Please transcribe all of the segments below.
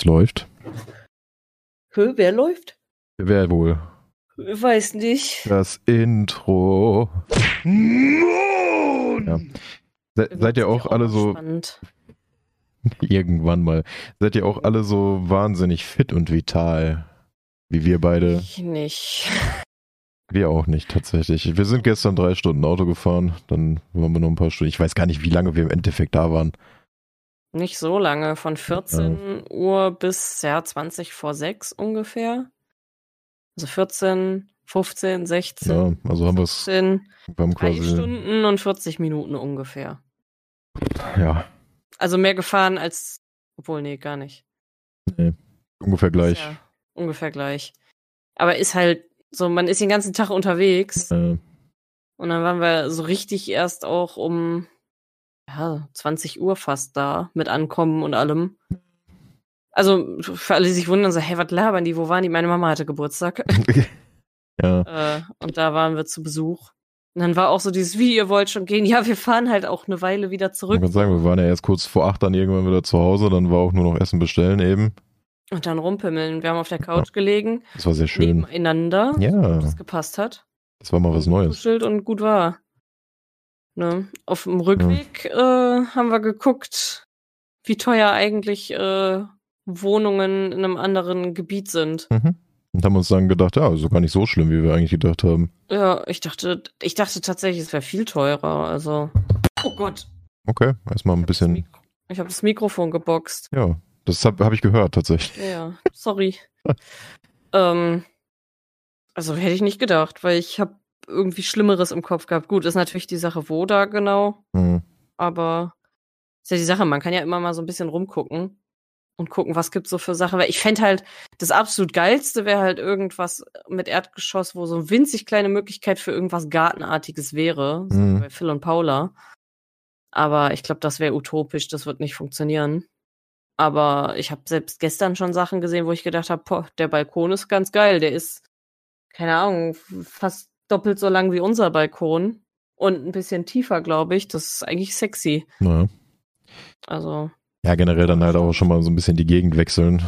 es läuft. Hö, wer läuft? Wer wohl? Weiß nicht. Das Intro. Ja. Se seid ihr auch alle so Spannend. irgendwann mal? Seid ihr auch alle so wahnsinnig fit und vital? Wie wir beide? Ich nicht. Wir auch nicht, tatsächlich. Wir sind gestern drei Stunden Auto gefahren, dann waren wir noch ein paar Stunden. Ich weiß gar nicht, wie lange wir im Endeffekt da waren. Nicht so lange. Von 14 Uhr bis ja, 20 vor 6 ungefähr. Also 14, 15, 16, Ja, also haben wir es, 17, wir haben quasi, Stunden und 40 Minuten ungefähr. ja, Also mehr gefahren als, obwohl, nee, gar nicht. ungefähr gleich. Ja ungefähr gleich. Aber ist halt so, man ist den ganzen Tag unterwegs Äh, und dann waren wir so richtig erst auch um ja, 20 Uhr fast da mit Ankommen und allem. Also für alle, die sich wundern, so, hey, was labern die? Wo waren die? Meine Mama hatte Geburtstag. ja, äh, und da waren wir zu Besuch. Und dann war auch so dieses, wie, ihr wollt schon gehen? Ja, wir fahren halt auch eine Weile wieder ich zurück. kann sagen, wir waren ja erst kurz vor acht dann irgendwann wieder zu Hause, dann war auch nur noch Essen bestellen eben. Und dann rumpimmeln. Wir haben auf der Couch gelegen, Das war sehr schön. nebeneinander, Ja, das gepasst hat. das war mal was Neues. Und gut war. Ne? Auf dem Rückweg äh, haben wir geguckt, wie teuer eigentlich äh, Wohnungen in einem anderen Gebiet sind. Mhm. Und haben uns dann gedacht, ja, doch gar nicht so schlimm, wie wir eigentlich gedacht haben. Ja, ich dachte, ich dachte tatsächlich, es wäre viel teurer. Also. Oh Gott. Okay, erstmal ein Ich hab bisschen, Mikro- Ich habe das Mikrofon geboxt. ja, das habe hab ich gehört tatsächlich. Ja, sorry. ähm, also hätte ich nicht gedacht, weil ich habe irgendwie Schlimmeres im Kopf gehabt. Gut, ist natürlich die Sache, wo da genau. Mhm. Aber ist ja die Sache, man kann ja immer mal so ein bisschen rumgucken und gucken, was gibt's so für Sachen. Weil ich fände halt, das absolut geilste wäre halt irgendwas mit Erdgeschoss, wo so eine winzig kleine Möglichkeit für irgendwas Gartenartiges wäre. So Mhm. wie bei Phil und Paula. Aber ich glaube, das wäre utopisch, das wird nicht funktionieren. Aber ich habe selbst gestern schon Sachen gesehen, wo ich gedacht habe, der Balkon ist ganz geil. Der ist, keine Ahnung, fast doppelt so lang wie unser Balkon. Und ein bisschen tiefer, glaube ich. Das ist eigentlich sexy. Naja. Also, Ja, generell dann halt auch schon mal so ein bisschen die Gegend wechseln.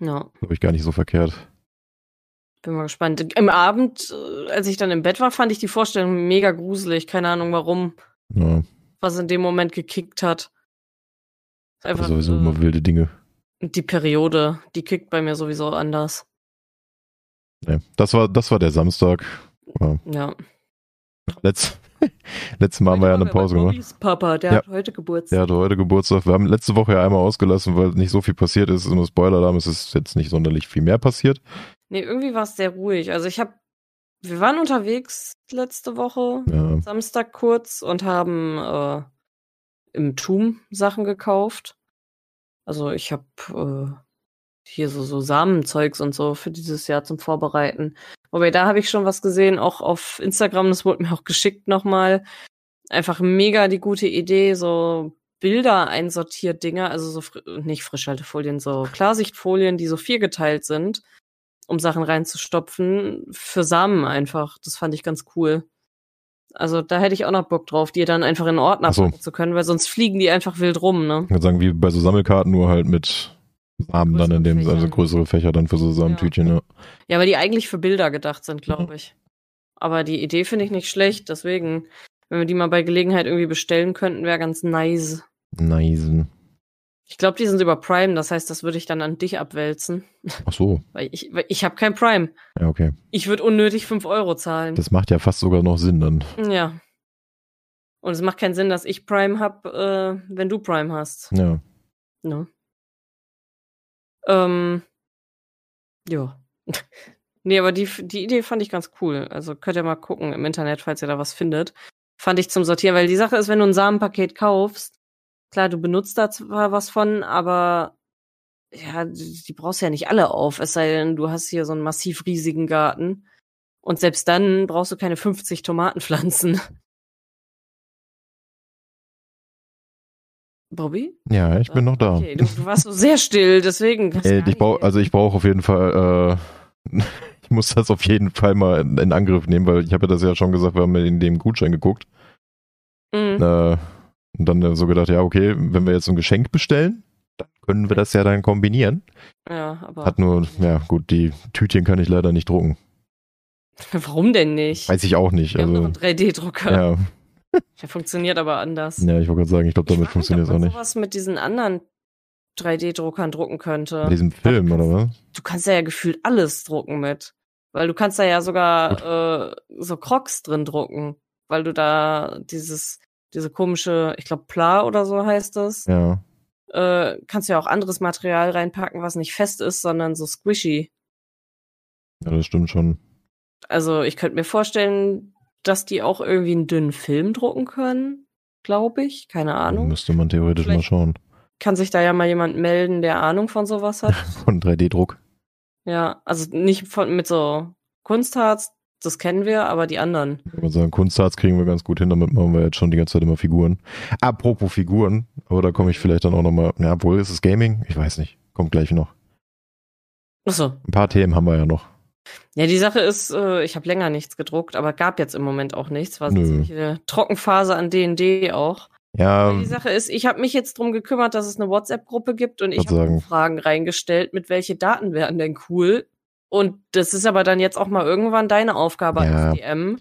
ja, Glaube ich gar nicht so verkehrt. bin mal gespannt. Im Abend, äh, als ich dann im Bett war, fand ich die Vorstellung mega gruselig. Keine Ahnung warum, Ja, was in dem Moment gekickt hat. Ist Einfach, sowieso äh, immer wilde Dinge. die Periode, die kickt bei mir sowieso anders. Ja, das war, das war der Samstag. Ja. Ja. Letzt, letztes Mal haben wir ja eine Pause gemacht. Bobbys Papa, der Ja. hat heute Geburtstag. Der hatte heute Geburtstag. Wir haben letzte Woche ja einmal ausgelassen, weil nicht so viel passiert ist. Nur Spoiler-Alarm, es ist jetzt nicht sonderlich viel mehr passiert. Nee, irgendwie war es sehr ruhig. Also ich habe, wir waren unterwegs letzte Woche, Ja, Samstag kurz und haben äh, im Tum Sachen gekauft. Also ich habe äh, hier so, so Samenzeugs und so für dieses Jahr zum Vorbereiten. Wobei da habe ich schon was gesehen, auch auf Instagram, das wurde mir auch geschickt nochmal. Einfach mega die gute Idee, so Bilder einsortiert Dinger, also so fri nicht Frischhaltefolien, so Klarsichtfolien, die so viergeteilt sind, um Sachen reinzustopfen, für Samen einfach. Das fand ich ganz cool. Also da hätte ich auch noch Bock drauf, die dann einfach in Ordner so. packen zu können, weil sonst fliegen die einfach wild rum, ne? ich würde sagen, wie bei so Sammelkarten, nur halt mit Samen dann in dem, also Fächern. größere Fächer dann für so Samentütchen, ja. Ja, weil die eigentlich für Bilder gedacht sind, glaube ich. Aber die Idee finde ich nicht schlecht, deswegen, wenn wir die mal bei Gelegenheit irgendwie bestellen könnten, wäre ganz nice. Nice. Ich glaube, die sind über Prime, das heißt, das würde ich dann an dich abwälzen. Ach so, Weil ich, weil ich habe kein Prime. ja, okay. Ich würde unnötig 5 Euro zahlen. Das macht ja fast sogar noch Sinn dann. ja. Und es macht keinen Sinn, dass ich Prime hab, äh, wenn du Prime hast. Ja. Ne? Ähm, ja. nee, aber die, die Idee fand ich ganz cool. Also könnt ihr mal gucken im Internet, falls ihr da was findet. Fand ich zum Sortieren, weil die Sache ist, wenn du ein Samenpaket kaufst, klar, du benutzt da zwar was von, aber ja, die, brauchst ja nicht alle auf, es sei denn, du hast hier so einen massiv riesigen Garten. Und selbst dann brauchst du keine 50 Tomatenpflanzen. Bobby? Ja, ich bin noch da. Okay, du, du warst so sehr still, deswegen. Äh, ich brauch, also ich brauche auf jeden Fall, äh, ich muss das auf jeden Fall mal in, in Angriff nehmen, weil ich habe ja das ja schon gesagt, wir haben in dem Gutschein geguckt. Mhm. Äh, und dann so gedacht, ja, okay, wenn wir jetzt so ein Geschenk bestellen, dann können wir das ja dann kombinieren. Ja, aber. Hat nur, ja gut, die Tütchen kann ich leider nicht drucken. Warum denn nicht? Weiß ich auch nicht. Wir haben noch Also, einen 3D-Drucker. ja, Der funktioniert aber anders. ja, ich wollte gerade sagen, ich glaube, damit funktioniert es auch man nicht. sowas mit diesen anderen 3D-Druckern drucken könnte. Bei diesem Film, oder was? Du kannst ja, ja gefühlt alles drucken mit. Weil du kannst da ja sogar äh, so Crocs drin drucken. Weil du da dieses, diese komische, ich glaube Pla oder so heißt das, Ja. äh, kannst ja auch anderes Material reinpacken, was nicht fest ist, sondern so squishy. Ja, das stimmt schon. Also ich könnte mir vorstellen, dass die auch irgendwie einen dünnen Film drucken können, glaube ich. Keine Ahnung. Müsste man theoretisch mal Vielleicht- schauen. Kann sich da ja mal jemand melden, der Ahnung von sowas hat. Von 3D-Druck. ja, also nicht von mit so Kunstharz, das kennen wir, aber die anderen. Ich würde sagen, Kunstharz kriegen wir ganz gut hin, damit machen wir jetzt schon die ganze Zeit immer Figuren. Apropos Figuren, aber da komme ich vielleicht dann auch nochmal, ja, obwohl ist es Gaming? Ich weiß nicht. Kommt gleich noch. Achso. Ein paar Themen haben wir ja noch. Ja, die Sache ist, äh, ich habe länger nichts gedruckt, aber gab jetzt im Moment auch nichts. War so eine Trockenphase an D&D auch. Ja, Die Sache ist, ich habe mich jetzt drum gekümmert, dass es eine WhatsApp-Gruppe gibt und ich habe. Fragen reingestellt, mit welche Daten wären denn cool. Und das ist aber dann jetzt auch mal irgendwann deine Aufgabe Ja. als DM,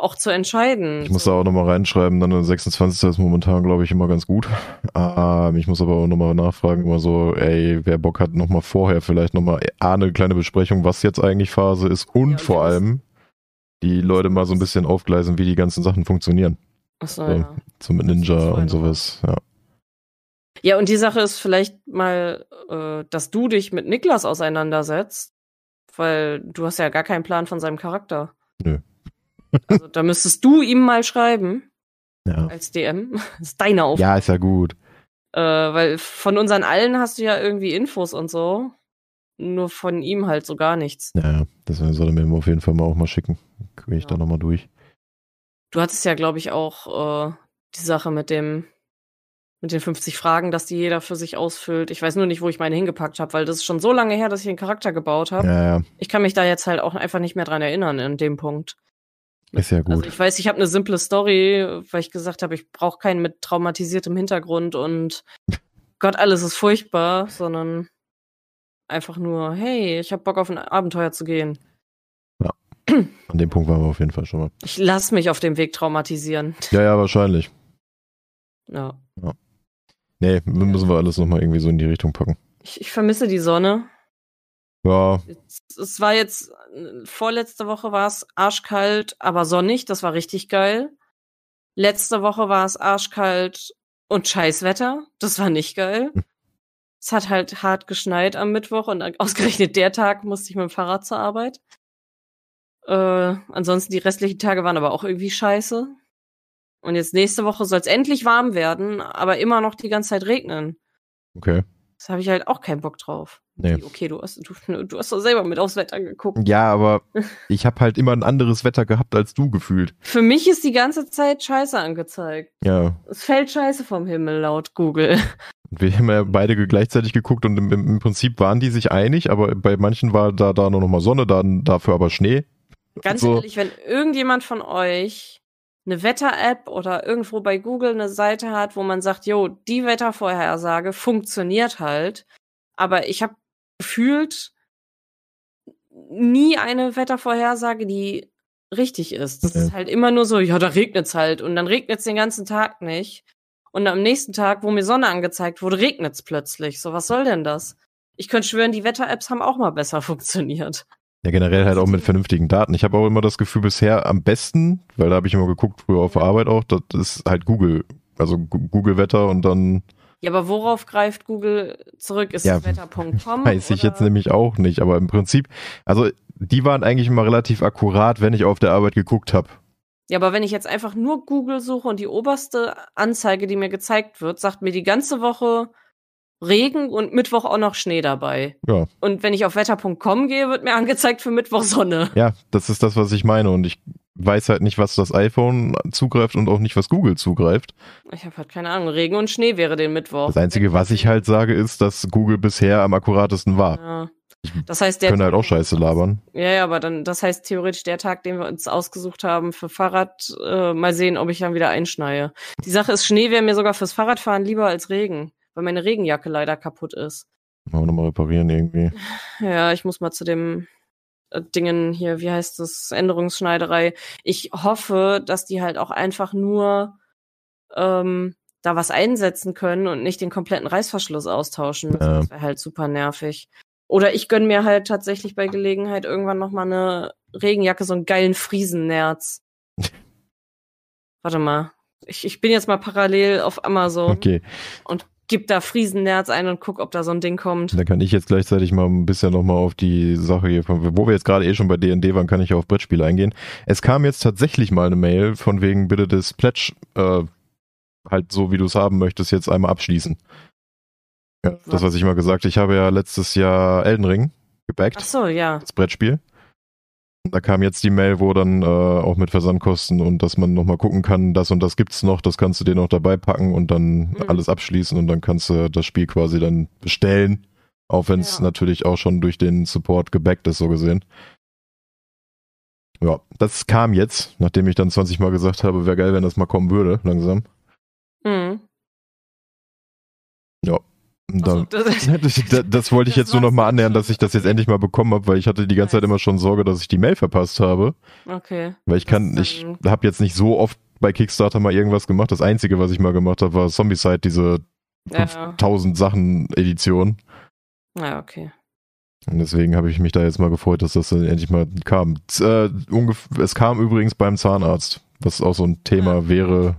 auch zu entscheiden. ich muss da auch nochmal reinschreiben, dann der 26. ist momentan, glaube ich, immer ganz gut. Ähm, ich muss aber auch nochmal nachfragen, immer so, ey, wer Bock hat, nochmal vorher vielleicht nochmal A, eine kleine Besprechung, was jetzt eigentlich Phase ist und Ja, und vor allem die Leute mal so ein bisschen aufgleisen, wie die ganzen Sachen funktionieren. Achso, so. ja. So mit Ninja und sowas, ja. Ja, und die Sache ist vielleicht mal, äh, dass du dich mit Niklas auseinandersetzt, weil du hast ja gar keinen Plan von seinem Charakter. Nö. Also da müsstest du ihm mal schreiben Ja, als DM. Das ist deine Aufgabe. ja ist ja gut. Äh, weil von unseren allen hast du ja irgendwie Infos und so. Nur von ihm halt so gar nichts. Ja, das soll er mir auf jeden Fall mal auch mal schicken. Kriege ich Ja. da nochmal durch. Du hattest ja, glaube ich, auch äh, die Sache mit dem mit den 50 Fragen, dass die jeder für sich ausfüllt. Ich weiß nur nicht, wo ich meine hingepackt habe, weil das ist schon so lange her, dass ich einen Charakter gebaut habe. Ja, ja, Ich kann mich da jetzt halt auch einfach nicht mehr dran erinnern in dem Punkt. Ist ja Also gut. ich weiß, ich habe eine simple Story, weil ich gesagt habe, ich brauche keinen mit traumatisiertem Hintergrund und Gott, alles ist furchtbar, sondern einfach nur, hey, ich habe Bock auf ein Abenteuer zu gehen. An dem Punkt waren wir auf jeden Fall schon mal. Ich lass mich auf dem Weg traumatisieren. Ja, ja, wahrscheinlich. Ja. Nee, müssen wir alles nochmal irgendwie so in die Richtung packen. Ich, ich vermisse die Sonne. Ja, Es, war jetzt, vorletzte Woche war es arschkalt, aber sonnig, das war richtig geil. Letzte Woche war es arschkalt und Scheißwetter, das war nicht geil. Hm. Es hat halt hart geschneit am Mittwoch und ausgerechnet der Tag musste ich mit dem Fahrrad zur Arbeit. Äh, ansonsten die restlichen Tage waren aber auch irgendwie scheiße. Und jetzt nächste Woche soll es endlich warm werden, aber immer noch die ganze Zeit regnen. okay. Das habe ich halt auch keinen Bock drauf. Nee. Okay, du hast, du, du hast doch selber mit aufs Wetter geguckt. Ja, aber ich habe halt immer ein anderes Wetter gehabt als du gefühlt. Für mich ist die ganze Zeit Scheiße angezeigt. Ja. Es fällt Scheiße vom Himmel laut Google. Wir haben ja beide gleichzeitig geguckt und im, im Prinzip waren die sich einig, aber bei manchen war da, da nur noch mal Sonne, dann dafür aber Schnee. Ganz So. ehrlich, wenn irgendjemand von euch eine Wetter-App oder irgendwo bei Google eine Seite hat, wo man sagt, jo, die Wettervorhersage funktioniert halt, aber ich habe gefühlt nie eine Wettervorhersage, die richtig ist. Das ist halt immer nur so, ja, da regnet's halt und dann regnet's den ganzen Tag nicht. Und am nächsten Tag, wo mir Sonne angezeigt wurde, regnet's plötzlich. So, was soll denn das? Ich könnte schwören, die Wetter-Apps haben auch mal besser funktioniert. Ja, generell halt auch mit vernünftigen Daten. Ich habe auch immer das Gefühl bisher am besten, weil da habe ich immer geguckt, früher auf der Arbeit auch, das ist halt Google. Also Google Wetter und dann Ja, aber worauf greift Google zurück? Ist Ja, es wetter.com? weiß ich oder- jetzt nämlich auch nicht. Aber im Prinzip, also die waren eigentlich immer relativ akkurat, wenn ich auf der Arbeit geguckt habe. Ja, aber wenn ich jetzt einfach nur Google suche und die oberste Anzeige, die mir gezeigt wird, sagt mir die ganze Woche Regen und Mittwoch auch noch Schnee dabei. Ja. Und wenn ich auf wetter.com gehe, wird mir angezeigt für Mittwoch Sonne. Ja, das ist das, was ich meine. Und ich weiß halt nicht, was das iPhone zugreift und auch nicht, was Google zugreift. Ich habe halt keine Ahnung. Regen und Schnee wäre den Mittwoch. Das Einzige, was ich halt sage, ist, dass Google bisher am akkuratesten war. Ja. Das heißt, der Können halt auch Scheiße labern. Ja, ja, aber dann, das heißt theoretisch der Tag, den wir uns ausgesucht haben für Fahrrad, äh, mal sehen, ob ich dann wieder einschneie. Die Sache ist, Schnee wäre mir sogar fürs Fahrradfahren lieber als Regen. weil meine Regenjacke leider kaputt ist. Mal nochmal reparieren irgendwie. Ja, ich muss mal zu dem Dingen hier, wie heißt das, Änderungsschneiderei. Ich hoffe, dass die halt auch einfach nur ähm, da was einsetzen können und nicht den kompletten Reißverschluss austauschen müssen. Ja. Das wäre halt super nervig. Oder ich gönn mir halt tatsächlich bei Gelegenheit irgendwann noch mal eine Regenjacke, so einen geilen Friesennerz. Warte mal. Ich, ich bin jetzt mal parallel auf Amazon Okay, und gib da Friesennerz ein und guck, ob da so ein Ding kommt. dann kann ich jetzt gleichzeitig mal ein bisschen nochmal auf die Sache hier, von, wo wir jetzt gerade eh schon bei D&D waren, kann ich auf Brettspiele eingehen. Es kam jetzt tatsächlich mal eine Mail von wegen bitte das Pledge, äh, halt so wie du es haben möchtest, jetzt einmal abschließen. Ja, das, was ich mal gesagt, ich habe ja letztes Jahr Elden Ring gebackt. Ach so, ja. das Brettspiel. Da kam jetzt die Mail, wo dann äh, auch mit Versandkosten und dass man nochmal gucken kann, das und das gibt's noch, das kannst du dir noch dabei packen und dann Mhm. alles abschließen und dann kannst du das Spiel quasi dann bestellen. Auch wenn es Ja. natürlich auch schon durch den Support gebackt ist, so gesehen. Ja, das kam jetzt, nachdem ich dann 20 Mal gesagt habe, wäre geil, wenn das mal kommen würde, langsam. Mhm. Ach so, das, das, das, wollte ich Das jetzt nur noch mal annähern, dass ich das jetzt endlich mal bekommen habe, weil ich hatte die ganze Zeit immer schon Sorge, dass ich die Mail verpasst habe. okay. Weil ich kann, ich ist habe jetzt nicht so oft bei Kickstarter mal irgendwas gemacht. Das Einzige, was ich mal gemacht habe, war Zombicide, diese Ja. 5000 Sachen Edition. Ja, okay. Und deswegen habe ich mich da jetzt mal gefreut, dass das dann endlich mal kam. Z äh, es kam übrigens beim Zahnarzt, was auch so ein Thema Ja. wäre.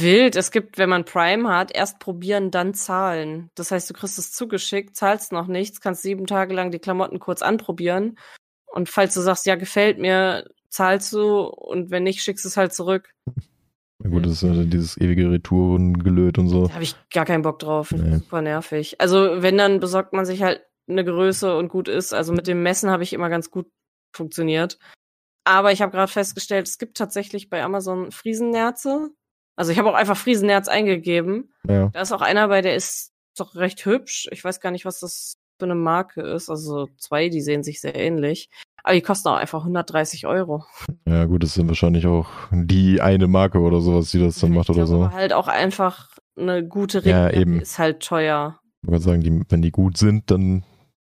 Wild. Es gibt, wenn man Prime hat, erst probieren, dann zahlen. Das heißt, du kriegst es zugeschickt, zahlst noch nichts, kannst sieben Tage lang die Klamotten kurz anprobieren. Und falls du sagst, ja, gefällt mir, zahlst du. Und wenn nicht, schickst du es halt zurück. Na gut, das ist ja dieses ewige Retourengelöt und so. Da habe ich gar keinen Bock drauf. Nee. Super nervig. Also, wenn, dann besorgt man sich halt eine Größe und gut ist. Also mit dem Messen habe ich immer ganz gut funktioniert. Aber ich habe gerade festgestellt, es gibt tatsächlich bei Amazon Friesennerze. Also ich habe auch einfach Friesennerz eingegeben. Ja. Da ist auch einer bei, der ist doch recht hübsch. Ich weiß gar nicht, was das für eine Marke ist. Also zwei, die sehen sich sehr ähnlich. Aber die kosten auch einfach 130 Euro. ja, gut, das sind wahrscheinlich auch die eine Marke oder sowas, die das dann macht oder so. Aber halt auch einfach eine gute Ja, Regenjacke eben. ist halt teuer. Ich würde sagen, die, wenn die gut sind, dann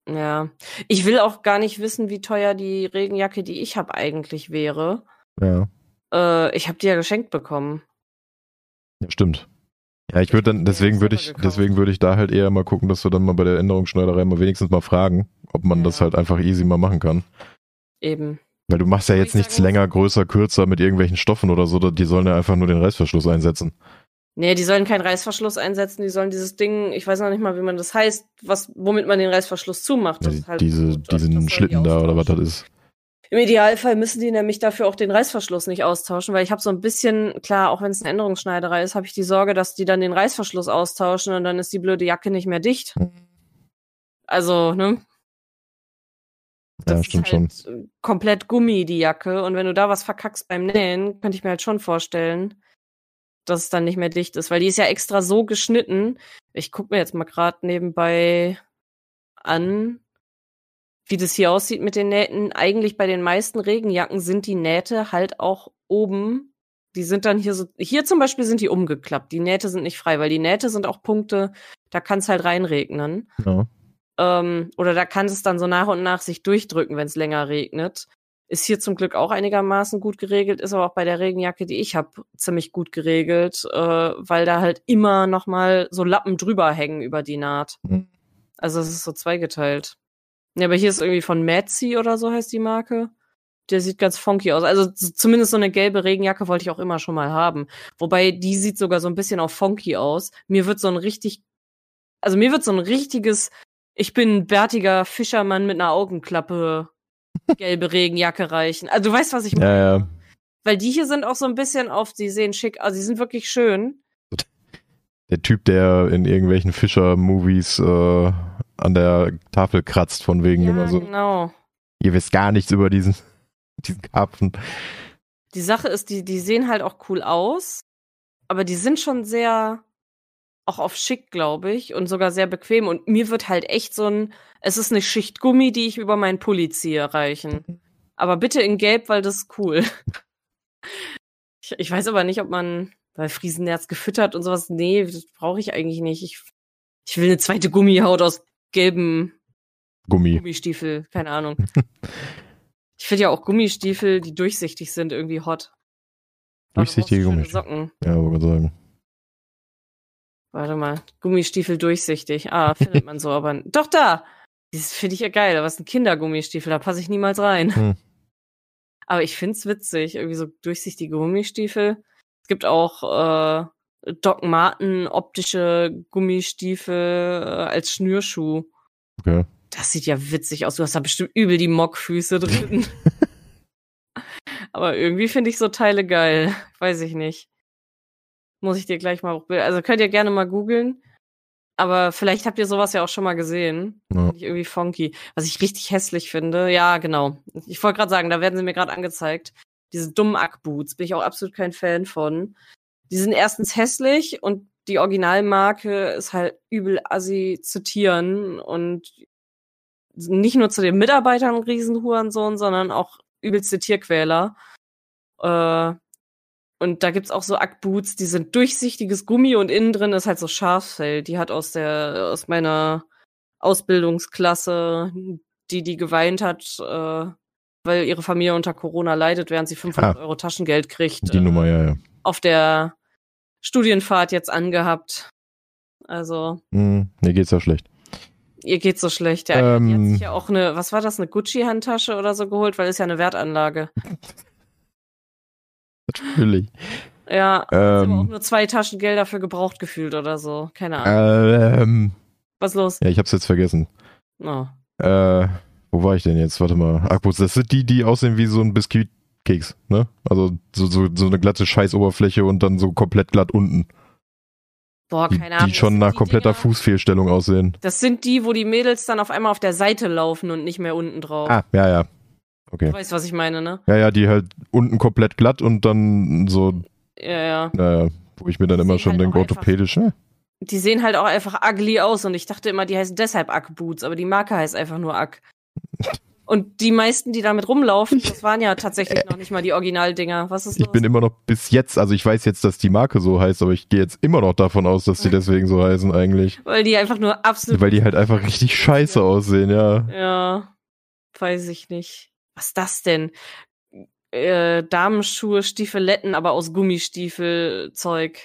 Ja. Ich will auch gar nicht wissen, wie teuer die Regenjacke, die ich habe, eigentlich wäre. ja. Äh, ich habe die ja geschenkt bekommen. Ja, stimmt. Ja, ich würde dann, deswegen würde ich, deswegen würde ich da halt eher mal gucken, dass wir dann mal bei der Änderungsschneiderei mal wenigstens mal fragen, ob man Ja. das halt einfach easy mal machen kann. Eben. Weil du machst ja jetzt ich nichts sagen, länger, größer, kürzer mit irgendwelchen Stoffen oder so, die sollen ja einfach nur den Reißverschluss einsetzen. Nee, die sollen keinen Reißverschluss einsetzen, die sollen dieses Ding, ich weiß noch nicht mal, wie man das heißt, was, womit man den Reißverschluss zumacht. Ja, die, halt diese. Also diesen Schlitten da oder was das ist. Im Idealfall müssen die nämlich dafür auch den Reißverschluss nicht austauschen, weil ich habe so ein bisschen, klar, auch wenn es eine Änderungsschneiderei ist, habe ich die Sorge, dass die dann den Reißverschluss austauschen und dann ist die blöde Jacke nicht mehr dicht. Also, ne? Ja, Das stimmt ist halt komplett Gummi, die Jacke. Und wenn du da was verkackst beim Nähen, könnte ich mir halt schon vorstellen, dass es dann nicht mehr dicht ist, weil die ist ja extra so geschnitten. Ich guck mir jetzt mal gerade nebenbei an, wie das hier aussieht mit den Nähten. Eigentlich bei den meisten Regenjacken sind die Nähte halt auch oben. Die sind dann hier so, hier zum Beispiel sind die umgeklappt. Die Nähte sind nicht frei, weil die Nähte sind auch Punkte, da kann es halt reinregnen. Ja. Ähm, oder da kann es dann so nach und nach sich durchdrücken, wenn es länger regnet. Ist hier zum Glück auch einigermaßen gut geregelt, ist aber auch bei der Regenjacke, die ich habe, ziemlich gut geregelt, äh, weil da halt immer noch mal so Lappen drüber hängen über die Naht. Mhm. Also es ist so zweigeteilt. Ja, aber hier ist irgendwie von Metzi oder so heißt die Marke. Der sieht ganz funky aus. Also zumindest so eine gelbe Regenjacke wollte ich auch immer schon mal haben. Wobei die sieht sogar so ein bisschen auch funky aus. Mir wird so ein richtig, also mir wird so ein richtiges, ich bin ein bärtiger Fischermann mit einer Augenklappe gelbe Regenjacke reichen. Also du weißt, was ich meine. Ja, ja. Weil die hier sind auch so ein bisschen auf, die sehen schick, also sie sind wirklich schön. Der Typ, der in irgendwelchen Fischer-Movies äh, an der Tafel kratzt, von wegen ja, immer so, genau. ihr wisst gar nichts über diesen, diesen Karpfen. Die Sache ist, die, die sehen halt auch cool aus, aber die sind schon sehr auch auf schick, glaube ich, und sogar sehr bequem. Und mir wird halt echt so ein, es ist eine Schicht Gummi, die ich über meinen Pulli ziehe, reichen. Aber bitte in Gelb, weil das ist cool. ich, ich weiß aber nicht, ob man, Weil Friesenerz gefüttert und sowas, nee, das brauche ich eigentlich nicht. Ich, ich will eine zweite Gummihaut aus gelben Gummi. Gummistiefel, keine Ahnung. ich finde ja auch Gummistiefel, die durchsichtig sind, irgendwie hot. Durchsichtige Gummistiefel. Socken. Ja, wollte sagen. Warte mal, Gummistiefel durchsichtig. Ah, findet man so, aber doch da. Das finde ich ja geil. Aber es ist ein Kindergummistiefel, da passe ich niemals rein. Hm. Aber ich find's witzig, irgendwie so durchsichtige Gummistiefel. Es gibt auch äh, Doc Marten optische Gummistiefel äh, als Schnürschuh. Okay. Das sieht ja witzig aus. Du hast da bestimmt übel die Mockfüße drin. Aber irgendwie finde ich so Teile geil. Weiß ich nicht. Muss ich dir gleich mal auch. Also könnt ihr gerne mal googeln. Aber vielleicht habt ihr sowas ja auch schon mal gesehen. Ja. Finde ich irgendwie funky. Was ich richtig hässlich finde. Ja, genau. Ich wollte gerade sagen, da werden sie mir gerade angezeigt. Diese dummen Ackboots. Bin ich auch absolut kein Fan von. Die sind erstens hässlich und die Originalmarke ist halt übel assi zitieren und nicht nur zu den Mitarbeitern ein Riesenhurensohn, sondern auch übelste Tierquäler. Äh, und da gibt's auch so Ackboots, die sind durchsichtiges Gummi und innen drin ist halt so Schafsfell. Die hat aus der, aus meiner Ausbildungsklasse, die die geweint hat, äh, weil ihre Familie unter Corona leidet, während sie 500 Ah. Euro Taschengeld kriegt, Die äh, Nummer, ja, ja. auf der Studienfahrt jetzt angehabt. Also, Hm, mir geht's ja schlecht. ihr geht's so schlecht. Ja, die hat Ähm. sich ja auch eine, was war das, eine Gucci-Handtasche oder so geholt, weil ist ja eine Wertanlage. Natürlich. Ja, aber auch Ähm, nur zwei Taschengelder für gebraucht gefühlt oder so. Keine Ahnung. ähm, Was los? ja, ich hab's jetzt vergessen. Oh. Äh, wo war ich denn jetzt? Warte mal. Akkus, das sind die, die aussehen wie so ein Biskuitkeks, ne? Also so, so, so eine glatte Scheißoberfläche und dann so komplett glatt unten. Boah, Die, keine Ahnung. die schon nach die kompletter Dinger- Fußfehlstellung aussehen. Das sind die, wo die Mädels dann auf einmal auf der Seite laufen und nicht mehr unten drauf. Ah, ja, ja. Du Okay. weißt, was ich meine, ne? Ja, ja, die halt unten komplett glatt und dann so, Ja, ja. naja, wo ich mir dann Die immer schon halt denke, orthopädisch, ne? Die sehen halt auch einfach ugly aus und ich dachte immer, die heißen deshalb Ack-Boots, aber die Marke heißt einfach nur Ack. Und die meisten, die damit rumlaufen, das waren ja tatsächlich noch nicht mal die Originaldinger. Was ist Ich los? bin immer noch bis jetzt, also ich weiß jetzt, dass die Marke so heißt, aber ich gehe jetzt immer noch davon aus, dass die deswegen so heißen eigentlich. Weil die einfach nur absolut. Weil die halt einfach richtig scheiße aussehen, ja. Ja, weiß ich nicht. Was ist das denn? Äh, Damenschuhe, Stiefeletten, aber aus Gummistiefelzeug.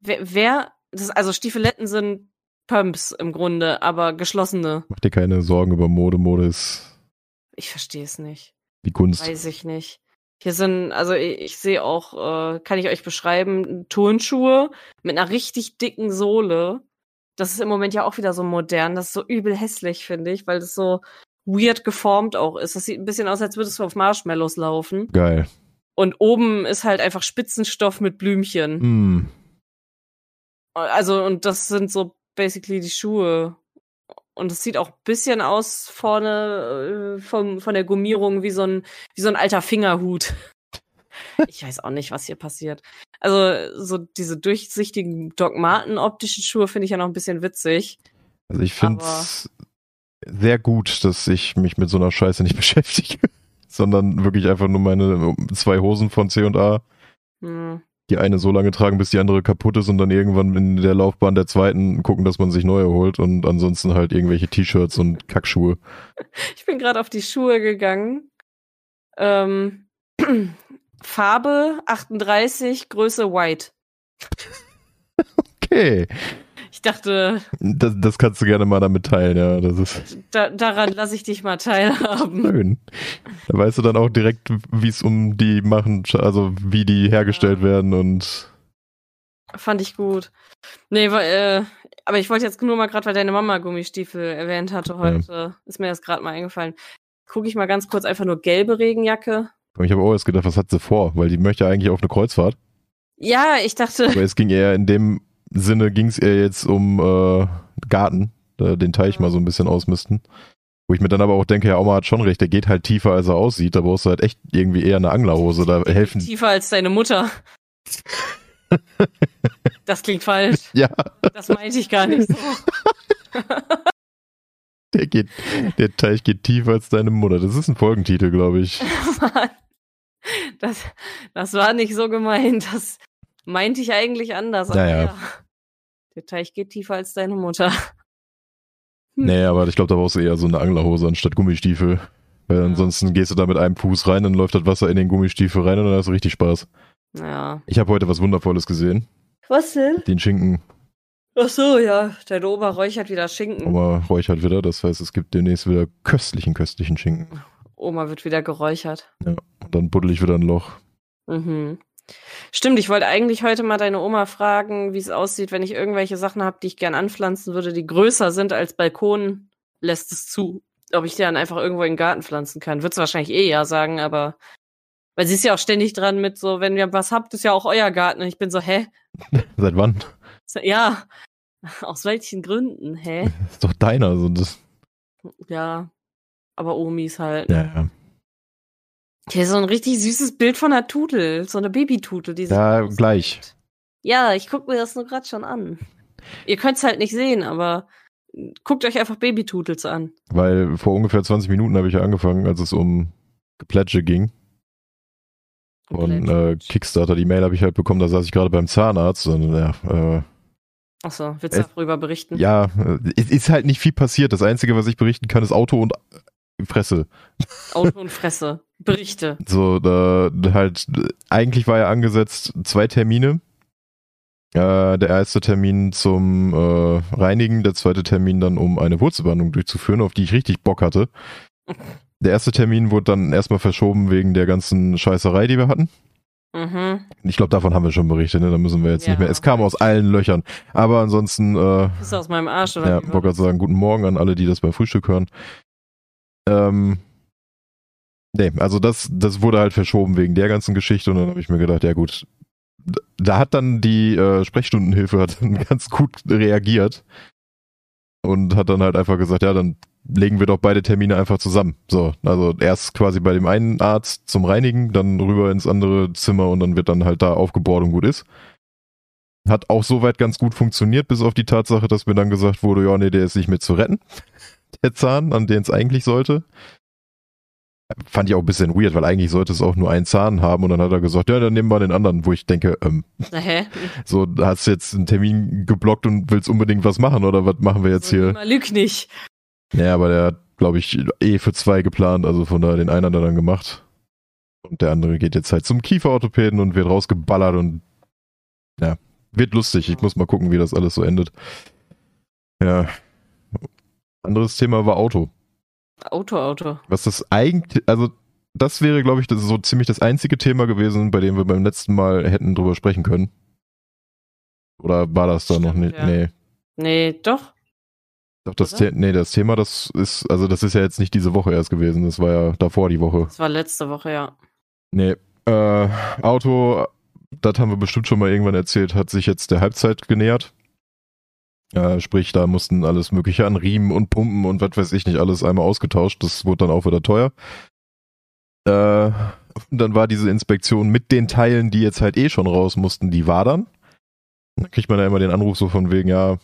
Wer, wer das, also Stiefeletten sind Pumps im Grunde, aber geschlossene. Mach dir keine Sorgen über Mode. Mode ist Ich verstehe es nicht. wie Kunst. Weiß ich nicht. Hier sind, also ich, ich sehe auch, äh, kann ich euch beschreiben, Turnschuhe mit einer richtig dicken Sohle. Das ist im Moment ja auch wieder so modern. Das ist so übel hässlich, finde ich, weil das so weird geformt auch ist. Das sieht ein bisschen aus, als würdest du auf Marshmallows laufen. Geil. Und oben ist halt einfach Spitzenstoff mit Blümchen. Hm. Also, und das sind so basically die Schuhe. Und es sieht auch ein bisschen aus vorne äh, vom, von der Gummierung wie so ein, wie so ein alter Fingerhut. Ich weiß auch nicht, was hier passiert. Also, so diese durchsichtigen Doc Marten optischen Schuhe finde ich ja noch ein bisschen witzig. Also ich finde es sehr gut, dass ich mich mit so einer Scheiße nicht beschäftige, sondern wirklich einfach nur meine zwei Hosen von C&A, Hm. Die eine so lange tragen, bis die andere kaputt ist und dann irgendwann in der Laufbahn der zweiten gucken, dass man sich neue holt und ansonsten halt irgendwelche T-Shirts und Kackschuhe. Ich bin gerade auf die Schuhe gegangen. Ähm, Farbe 38, Größe White. Okay, Ich dachte, das, das kannst du gerne mal damit teilen, ja, das ist da, daran lasse ich dich mal teilhaben. schön. Da weißt du dann auch direkt, wie es um die machen, also wie die hergestellt werden und Fand ich gut. Nee, weil, äh, aber ich wollte jetzt nur mal gerade, weil deine Mama Gummistiefel erwähnt hatte heute, ist mir das gerade mal eingefallen. Gucke ich mal ganz kurz einfach nur gelbe Regenjacke. ich habe auch erst gedacht, was hat sie vor, weil die möchte eigentlich auf eine Kreuzfahrt. Ja, ich dachte, Aber es ging eher in dem Sinne, ging es eher jetzt um äh, Garten, äh, den Teich mal so ein bisschen ausmisten. Wo ich mir dann aber auch denke, ja, Oma hat schon recht, der geht halt tiefer, als er aussieht. Da brauchst du halt echt irgendwie eher eine Anglerhose. Da helfen. tiefer als deine Mutter. Das klingt falsch. Ja, Das meinte ich gar nicht so. der geht, der Teich geht tiefer als deine Mutter. Das ist ein Folgentitel, glaube ich. Mann. Das, das war nicht so gemeint. Das, Meinte ich eigentlich anders. aber ja, ja. Der Teich geht tiefer als deine Mutter. Hm. Nee, aber ich glaube, da brauchst du eher so eine Anglerhose anstatt Gummistiefel. Weil ja. ansonsten gehst du da mit einem Fuß rein, dann läuft das Wasser in den Gummistiefel rein und dann hast du richtig Spaß. Ja. Ich habe heute was Wundervolles gesehen. Was denn? Den Schinken. Ach so, ja. Deine Oma räuchert wieder Schinken. Oma räuchert wieder, das heißt, es gibt demnächst wieder köstlichen, köstlichen Schinken. Oma wird wieder geräuchert. Ja, und dann buddel ich wieder ein Loch. Mhm. Stimmt, ich wollte eigentlich heute mal deine Oma fragen, wie es aussieht, wenn ich irgendwelche Sachen habe, die ich gern anpflanzen würde, die größer sind als Balkon, lässt es zu. Ob ich die dann einfach irgendwo in den Garten pflanzen kann. Wird sie wahrscheinlich eh ja sagen, aber weil sie ist ja auch ständig dran mit so, wenn ihr was habt, ist ja auch euer Garten. Und ich bin so, hä? Seit wann? Ja. Aus welchen Gründen, hä? Ist doch deiner, so das. Ja. Aber Omis halt. Ja, ja. Hier ist so ein richtig süßes Bild von einer Tutel, so eine Babytutel. Die ja, gleich. Ja, ich gucke mir das nur gerade schon an. Ihr könnt es halt nicht sehen, aber guckt euch einfach Babytutels an. Weil vor ungefähr 20 Minuten habe ich ja angefangen, als es um Geplätsche ging. Und äh, Kickstarter, die Mail habe ich halt bekommen, da saß ich gerade beim Zahnarzt und ja, äh, Achso, willst du es, darüber berichten? Ja, es ist halt nicht viel passiert. Das Einzige, was ich berichten kann, ist Auto und Fresse. Auto und Fresse. Berichte. So, da halt, eigentlich war ja angesetzt zwei Termine. Äh, der erste Termin zum äh, Reinigen, der zweite Termin dann, um eine Wurzelbehandlung durchzuführen, auf die ich richtig Bock hatte. Der erste Termin wurde dann erstmal verschoben wegen der ganzen Scheißerei, die wir hatten. Mhm. Ich glaube, davon haben wir schon berichtet, ne? Da müssen wir jetzt ja. nicht mehr. Es kam aus allen Löchern. Aber ansonsten, äh, ist aus meinem Arsch, oder? Ja, wollte gerade sagen, guten Morgen an alle, die das beim Frühstück hören. Ähm, nee, also das, das wurde halt verschoben wegen der ganzen Geschichte und dann habe ich mir gedacht, ja gut, da hat dann die äh, Sprechstundenhilfe hat dann ganz gut reagiert und hat dann halt einfach gesagt, ja, dann legen wir doch beide Termine einfach zusammen. So, also erst quasi bei dem einen Arzt zum Reinigen, dann rüber ins andere Zimmer und dann wird dann halt da aufgebohrt und gut ist. Hat auch soweit ganz gut funktioniert, bis auf die Tatsache, dass mir dann gesagt wurde, ja, nee, der ist nicht mehr zu retten. Der Zahn, an den es eigentlich sollte. Fand ich auch ein bisschen weird, weil eigentlich sollte es auch nur einen Zahn haben und dann hat er gesagt, ja, dann nehmen wir den anderen, wo ich denke, ähm, hä? so, hast du jetzt einen Termin geblockt und willst unbedingt was machen oder was machen wir jetzt so, hier? Lüg nicht. Ja, aber der hat, glaube ich, eh für zwei geplant, also von daher den einen hat er dann gemacht. Und der andere geht jetzt halt zum Kieferorthopäden und wird rausgeballert und ja, wird lustig. Ich muss mal gucken, wie das alles so endet. Ja. Anderes Thema war Auto. Auto, Auto. Was das eigentlich, also das wäre, glaube ich, das ist so ziemlich das einzige Thema gewesen, bei dem wir beim letzten Mal hätten drüber sprechen können. Oder war das da noch nicht? Ja. Nee. Nee, doch. Doch, das, The nee, das Thema, das ist, also das ist ja jetzt nicht diese Woche erst gewesen, das war ja davor die Woche. Das war letzte Woche, ja. Nee, äh, Auto, das haben wir bestimmt schon mal irgendwann erzählt, hat sich jetzt der Halbzeit genähert. Äh, sprich, da mussten alles mögliche an Riemen und Pumpen und was weiß ich nicht alles einmal ausgetauscht. Das wurde dann auch wieder teuer. Äh, dann war diese Inspektion mit den Teilen, die jetzt halt eh schon raus mussten, die war dann. Dann kriegt man ja immer den Anruf so von wegen, ja,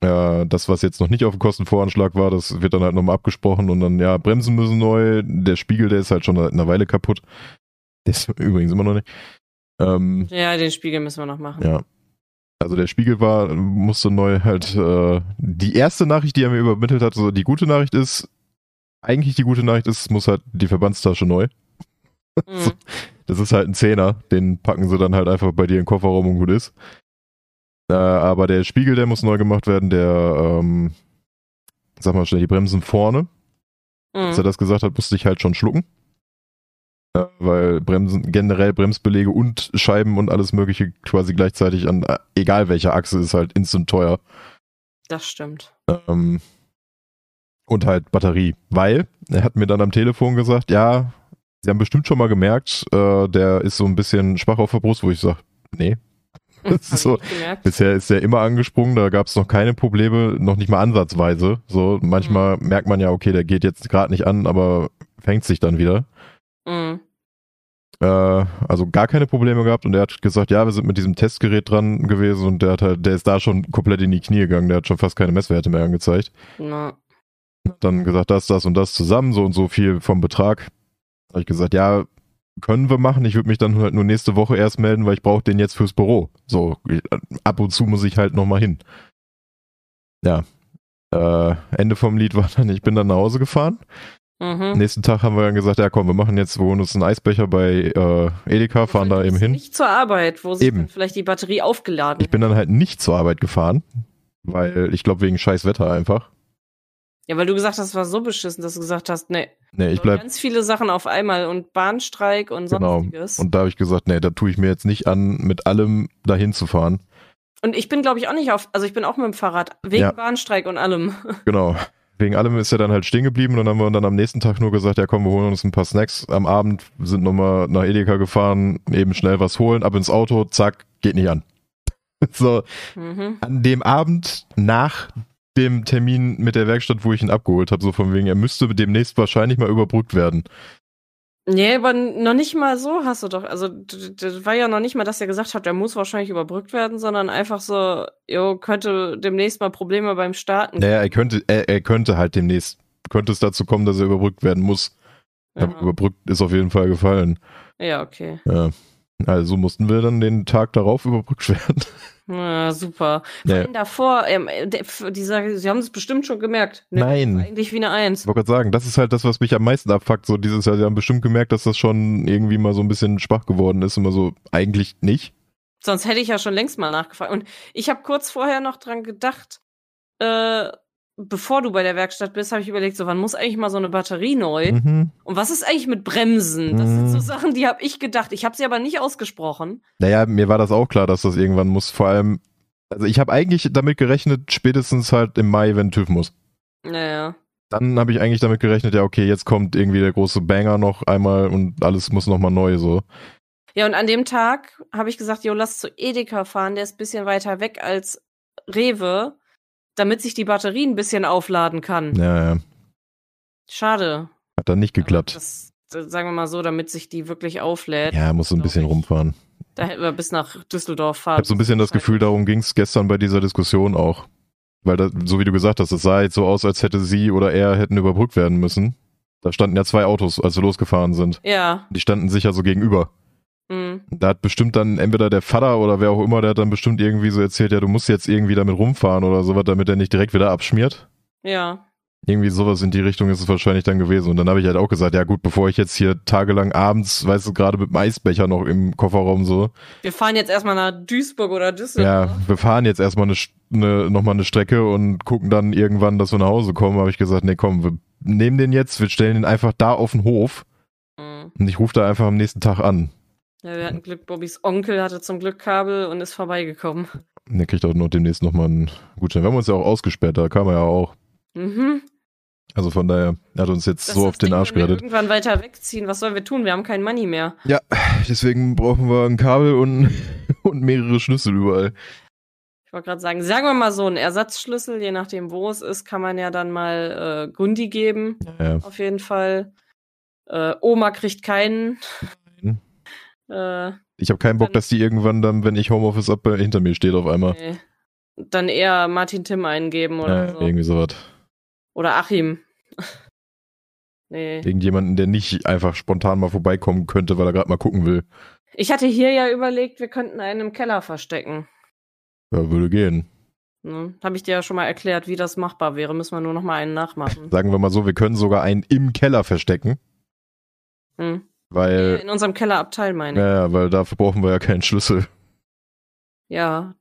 äh, das, was jetzt noch nicht auf dem Kostenvoranschlag war, das wird dann halt nochmal abgesprochen und dann, ja, Bremsen müssen neu, der Spiegel, der ist halt schon eine Weile kaputt. Der ist übrigens immer noch nicht. Ähm, ja, den Spiegel müssen wir noch machen. Ja. Also der Spiegel war, musste neu halt, äh, die erste Nachricht, die er mir übermittelt hat, so die gute Nachricht ist, eigentlich die gute Nachricht ist, es muss halt die Verbandstasche neu. Mhm. das ist halt ein Zehner, den packen sie dann halt einfach bei dir in den Kofferraum und gut ist. Äh, aber der Spiegel, der muss neu gemacht werden, der, ähm, sag mal schnell, die Bremsen vorne. Mhm. Als er das gesagt hat, musste ich halt schon schlucken. Äh, weil Bremsen, generell Bremsbelege und Scheiben und alles mögliche quasi gleichzeitig an, äh, egal welcher Achse, ist halt instant teuer. Das stimmt. Ähm, und halt Batterie. Weil, er hat mir dann am Telefon gesagt, ja, Sie haben bestimmt schon mal gemerkt, äh, der ist so ein bisschen schwach auf der Brust, wo ich sage, nee, so, bisher ist er immer angesprungen, da gab es noch keine Probleme, noch nicht mal ansatzweise. So, manchmal mhm. merkt man ja, okay, der geht jetzt gerade nicht an, aber fängt sich dann wieder. Mhm. Äh, also gar keine Probleme gehabt und er hat gesagt, ja, wir sind mit diesem Testgerät dran gewesen und der hat halt, der ist da schon komplett in die Knie gegangen, der hat schon fast keine Messwerte mehr angezeigt. Na. Dann gesagt, das, das und das zusammen, so und so viel vom Betrag. Habe ich gesagt, ja, können wir machen. Ich würde mich dann halt nur nächste Woche erst melden, weil ich brauche den jetzt fürs Büro. So, ab und zu muss ich halt nochmal hin. Ja. Äh, Ende vom Lied war dann, ich bin dann nach Hause gefahren. Mhm. Nächsten Tag haben wir dann gesagt, ja komm, wir machen jetzt, wir holen uns einen Eisbecher bei äh, Edeka, fahren da eben hin. Nicht zur Arbeit, wo sich Eben. dann vielleicht die Batterie aufgeladen Ich bin dann halt nicht zur Arbeit gefahren, weil ich glaube wegen scheiß Wetter einfach. Ja, weil du gesagt hast, es war so beschissen, dass du gesagt hast, nee, Nee, ich bleib ganz viele Sachen auf einmal und Bahnstreik und Genau. sonstiges. und da habe ich gesagt, nee, da tue ich mir jetzt nicht an, mit allem dahin zu fahren. Und ich bin, glaube ich, auch nicht auf, also ich bin auch mit dem Fahrrad, wegen Ja. Bahnstreik und allem. Genau. Wegen allem ist er dann halt stehen geblieben und dann haben wir dann am nächsten Tag nur gesagt, ja komm, wir holen uns ein paar Snacks am Abend, sind nochmal nach Edeka gefahren, eben schnell was holen, ab ins Auto, zack, geht nicht an. So, Mhm. an dem Abend nach dem Termin mit der Werkstatt, wo ich ihn abgeholt habe, so von wegen, er müsste demnächst wahrscheinlich mal überbrückt werden. Nee, aber noch nicht mal so hast du doch. Also, das war ja noch nicht mal, dass er gesagt hat, der muss wahrscheinlich überbrückt werden, sondern einfach so, jo, könnte demnächst mal Probleme beim Starten. Naja, er könnte, er, er könnte halt demnächst, könnte es dazu kommen, dass er überbrückt werden muss. Aber ja. überbrückt ist auf jeden Fall gefallen. ja, okay. Ja. Also mussten wir dann den Tag darauf überbrückt werden. Ja, super. Ja. davor, ähm, dieser, sie haben es bestimmt schon gemerkt. Ne, Nein. Eigentlich wie eine Eins. Ich wollte gerade sagen, das ist halt das, was mich am meisten abfuckt. So dieses Jahr, sie haben bestimmt gemerkt, dass das schon irgendwie mal so ein bisschen schwach geworden ist. Immer so, eigentlich nicht. Sonst hätte ich ja schon längst mal nachgefragt. Und ich habe kurz vorher noch dran gedacht, äh, bevor du bei der Werkstatt bist, habe ich überlegt, so wann muss eigentlich mal so eine Batterie neu? Mhm. Und was ist eigentlich mit Bremsen? Das sind so Mhm. Sachen, die habe ich gedacht. Ich habe sie aber nicht ausgesprochen. Naja, mir war das auch klar, dass das irgendwann muss. Vor allem, also ich habe eigentlich damit gerechnet, spätestens halt im Mai, wenn TÜV muss. Naja. Dann habe ich eigentlich damit gerechnet, ja, okay, jetzt kommt irgendwie der große Banger noch einmal und alles muss nochmal neu so. Ja, und an dem Tag habe ich gesagt, jo, lass zu Edeka fahren, der ist ein bisschen weiter weg als Rewe, damit sich die Batterie ein bisschen aufladen kann. Ja, ja. Schade. Hat dann nicht geklappt. Das, das, sagen wir mal so, damit sich die wirklich auflädt. Ja, muss so ein bisschen ich. rumfahren. Da hätten wir bis nach Düsseldorf Ich fahren. habe so ein bisschen das Gefühl, darum ging es gestern bei dieser Diskussion auch. Weil, da, so wie du gesagt hast, es sah jetzt so aus, als hätte sie oder er hätten überbrückt werden müssen. Da standen ja zwei Autos, als wir losgefahren sind. Ja. Die standen sich ja so gegenüber. Mhm. Da hat bestimmt dann entweder der Vater oder wer auch immer, der hat dann bestimmt irgendwie so erzählt, ja, du musst jetzt irgendwie damit rumfahren oder sowas, damit er nicht direkt wieder abschmiert. Ja. Irgendwie sowas in die Richtung ist es wahrscheinlich dann gewesen. Und dann habe ich halt auch gesagt, ja gut, bevor ich jetzt hier tagelang abends, weißt du, gerade mit dem Eisbecher noch im Kofferraum so, Wir fahren jetzt erstmal nach Duisburg oder Düsseldorf. ja, wir fahren jetzt erstmal eine, eine, nochmal eine Strecke und gucken dann irgendwann, dass wir nach Hause kommen, habe ich gesagt, nee, komm, wir nehmen den jetzt, wir stellen den einfach da auf den Hof Mhm. und ich rufe da einfach am nächsten Tag an. Ja, wir hatten Glück, Bobbys Onkel hatte zum Glück Kabel und ist vorbeigekommen. Der kriegt auch noch demnächst nochmal einen Gutschein. Wir haben uns ja auch ausgesperrt, da kam er ja auch. Mhm. Also von daher, er hat uns jetzt Das so auf den Ding, Arsch wenn wir gerettet. irgendwann weiter wegziehen. Was sollen wir tun? Wir haben kein Money mehr. Ja, deswegen brauchen wir ein Kabel und, und mehrere Schlüssel überall. Ich wollte gerade sagen, sagen wir mal so, ein Ersatzschlüssel, je nachdem, wo es ist, kann man ja dann mal äh, Gundi geben. Ja, Auf jeden Fall. Äh, Oma kriegt keinen. Äh, ich habe keinen Bock, dass die irgendwann dann, wenn ich Homeoffice ab, äh, hinter mir steht auf einmal. nee. Dann eher Martin Tim eingeben oder Ja, so. irgendwie sowas. Oder Achim. nee. Irgendjemanden, der nicht einfach spontan mal vorbeikommen könnte, weil er gerade mal gucken will. Ich hatte hier ja überlegt, wir könnten einen im Keller verstecken. Ja, würde gehen. Ne? Habe ich dir ja schon mal erklärt, wie das machbar wäre. Müssen wir nur noch mal einen nachmachen. Sagen wir mal so, wir können sogar einen im Keller verstecken, Hm. Weil, In unserem Kellerabteil meine ich. ja, weil dafür brauchen wir ja keinen Schlüssel. Ja.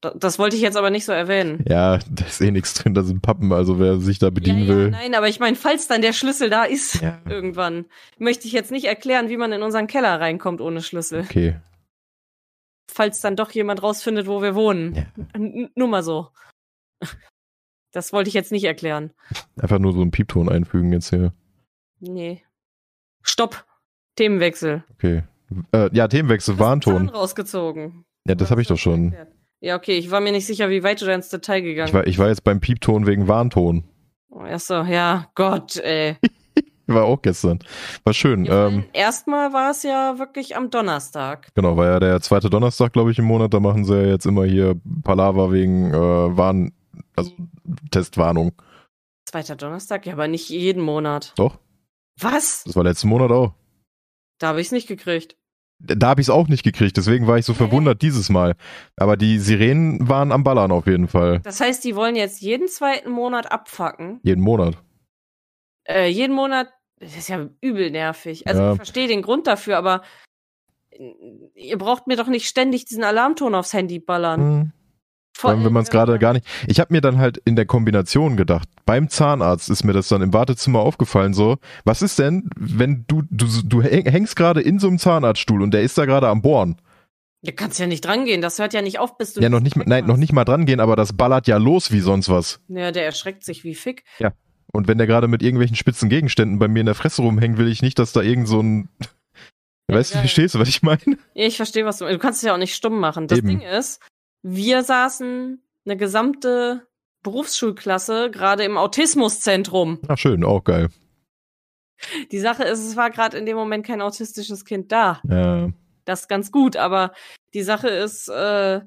Da- Das wollte ich jetzt aber nicht so erwähnen. Ja, da ist eh nichts drin, da sind Pappen, also wer sich da bedienen ja, ja, will. Nein, aber ich meine, falls dann der Schlüssel da ist, Ja. irgendwann, möchte ich jetzt nicht erklären, wie man in unseren Keller reinkommt ohne Schlüssel. Okay. Falls dann doch jemand rausfindet, wo wir wohnen. Nur mal so. Das wollte ich jetzt nicht erklären. Einfach nur so einen Piepton einfügen jetzt hier. Nee. Stopp. Themenwechsel. Okay. Äh, ja, Themenwechsel, Warnton. rausgezogen. Ja, das habe ich doch schon. Ja, okay, ich war mir nicht sicher, wie weit du da ins Detail gegangen Ich war, ich war jetzt beim Piepton wegen Warnton. Oh, Achso, ja, Gott, ey. War auch gestern. War schön. Ja, Ähm, Erstmal war es ja wirklich am Donnerstag. genau, war ja der zweite Donnerstag, glaube ich, im Monat. Da machen sie ja jetzt immer hier Palaver wegen äh, Warn, also Testwarnung. Zweiter Donnerstag? Ja, aber nicht jeden Monat. Doch, Was? das war letzten Monat auch. Da habe ich es nicht gekriegt. Da habe ich es auch nicht gekriegt, deswegen war ich so Hä? verwundert dieses Mal. Aber die Sirenen waren am Ballern auf jeden Fall. Das heißt, die wollen jetzt jeden zweiten Monat abfacken. Jeden Monat. Äh, jeden Monat, das ist ja übel nervig. Also Ja. ich verstehe den Grund dafür, aber äh, ihr braucht mir doch nicht ständig diesen Alarmton aufs Handy ballern. Hm. Vor Vor allem, wenn man es gerade gar nicht. Ich habe mir dann halt in der Kombination gedacht, beim Zahnarzt ist mir das dann im Wartezimmer aufgefallen, so, was ist denn, wenn du, du, du häng- hängst gerade in so einem Zahnarztstuhl und der ist da gerade am Bohren. Du kannst ja nicht dran gehen, das hört ja nicht auf, bis du. Ja, noch nicht, nein, noch hast. nicht mal dran gehen, aber das ballert ja los wie sonst was. Ja, der erschreckt sich wie Fick. Und wenn der gerade mit irgendwelchen spitzen Gegenständen bei mir in der Fresse rumhängt, will ich nicht, dass da irgend so ein. Ja, weißt du, verstehst du, was ich meine? Ja, ich verstehe, was du Du kannst es ja auch nicht stumm machen. Das Eben. Ding ist, wir saßen eine gesamte Berufsschulklasse gerade im Autismuszentrum. Ach, schön, auch geil. Die Sache ist, es war gerade in dem Moment kein autistisches Kind da. Ja, Das ist ganz gut, aber die Sache ist, äh,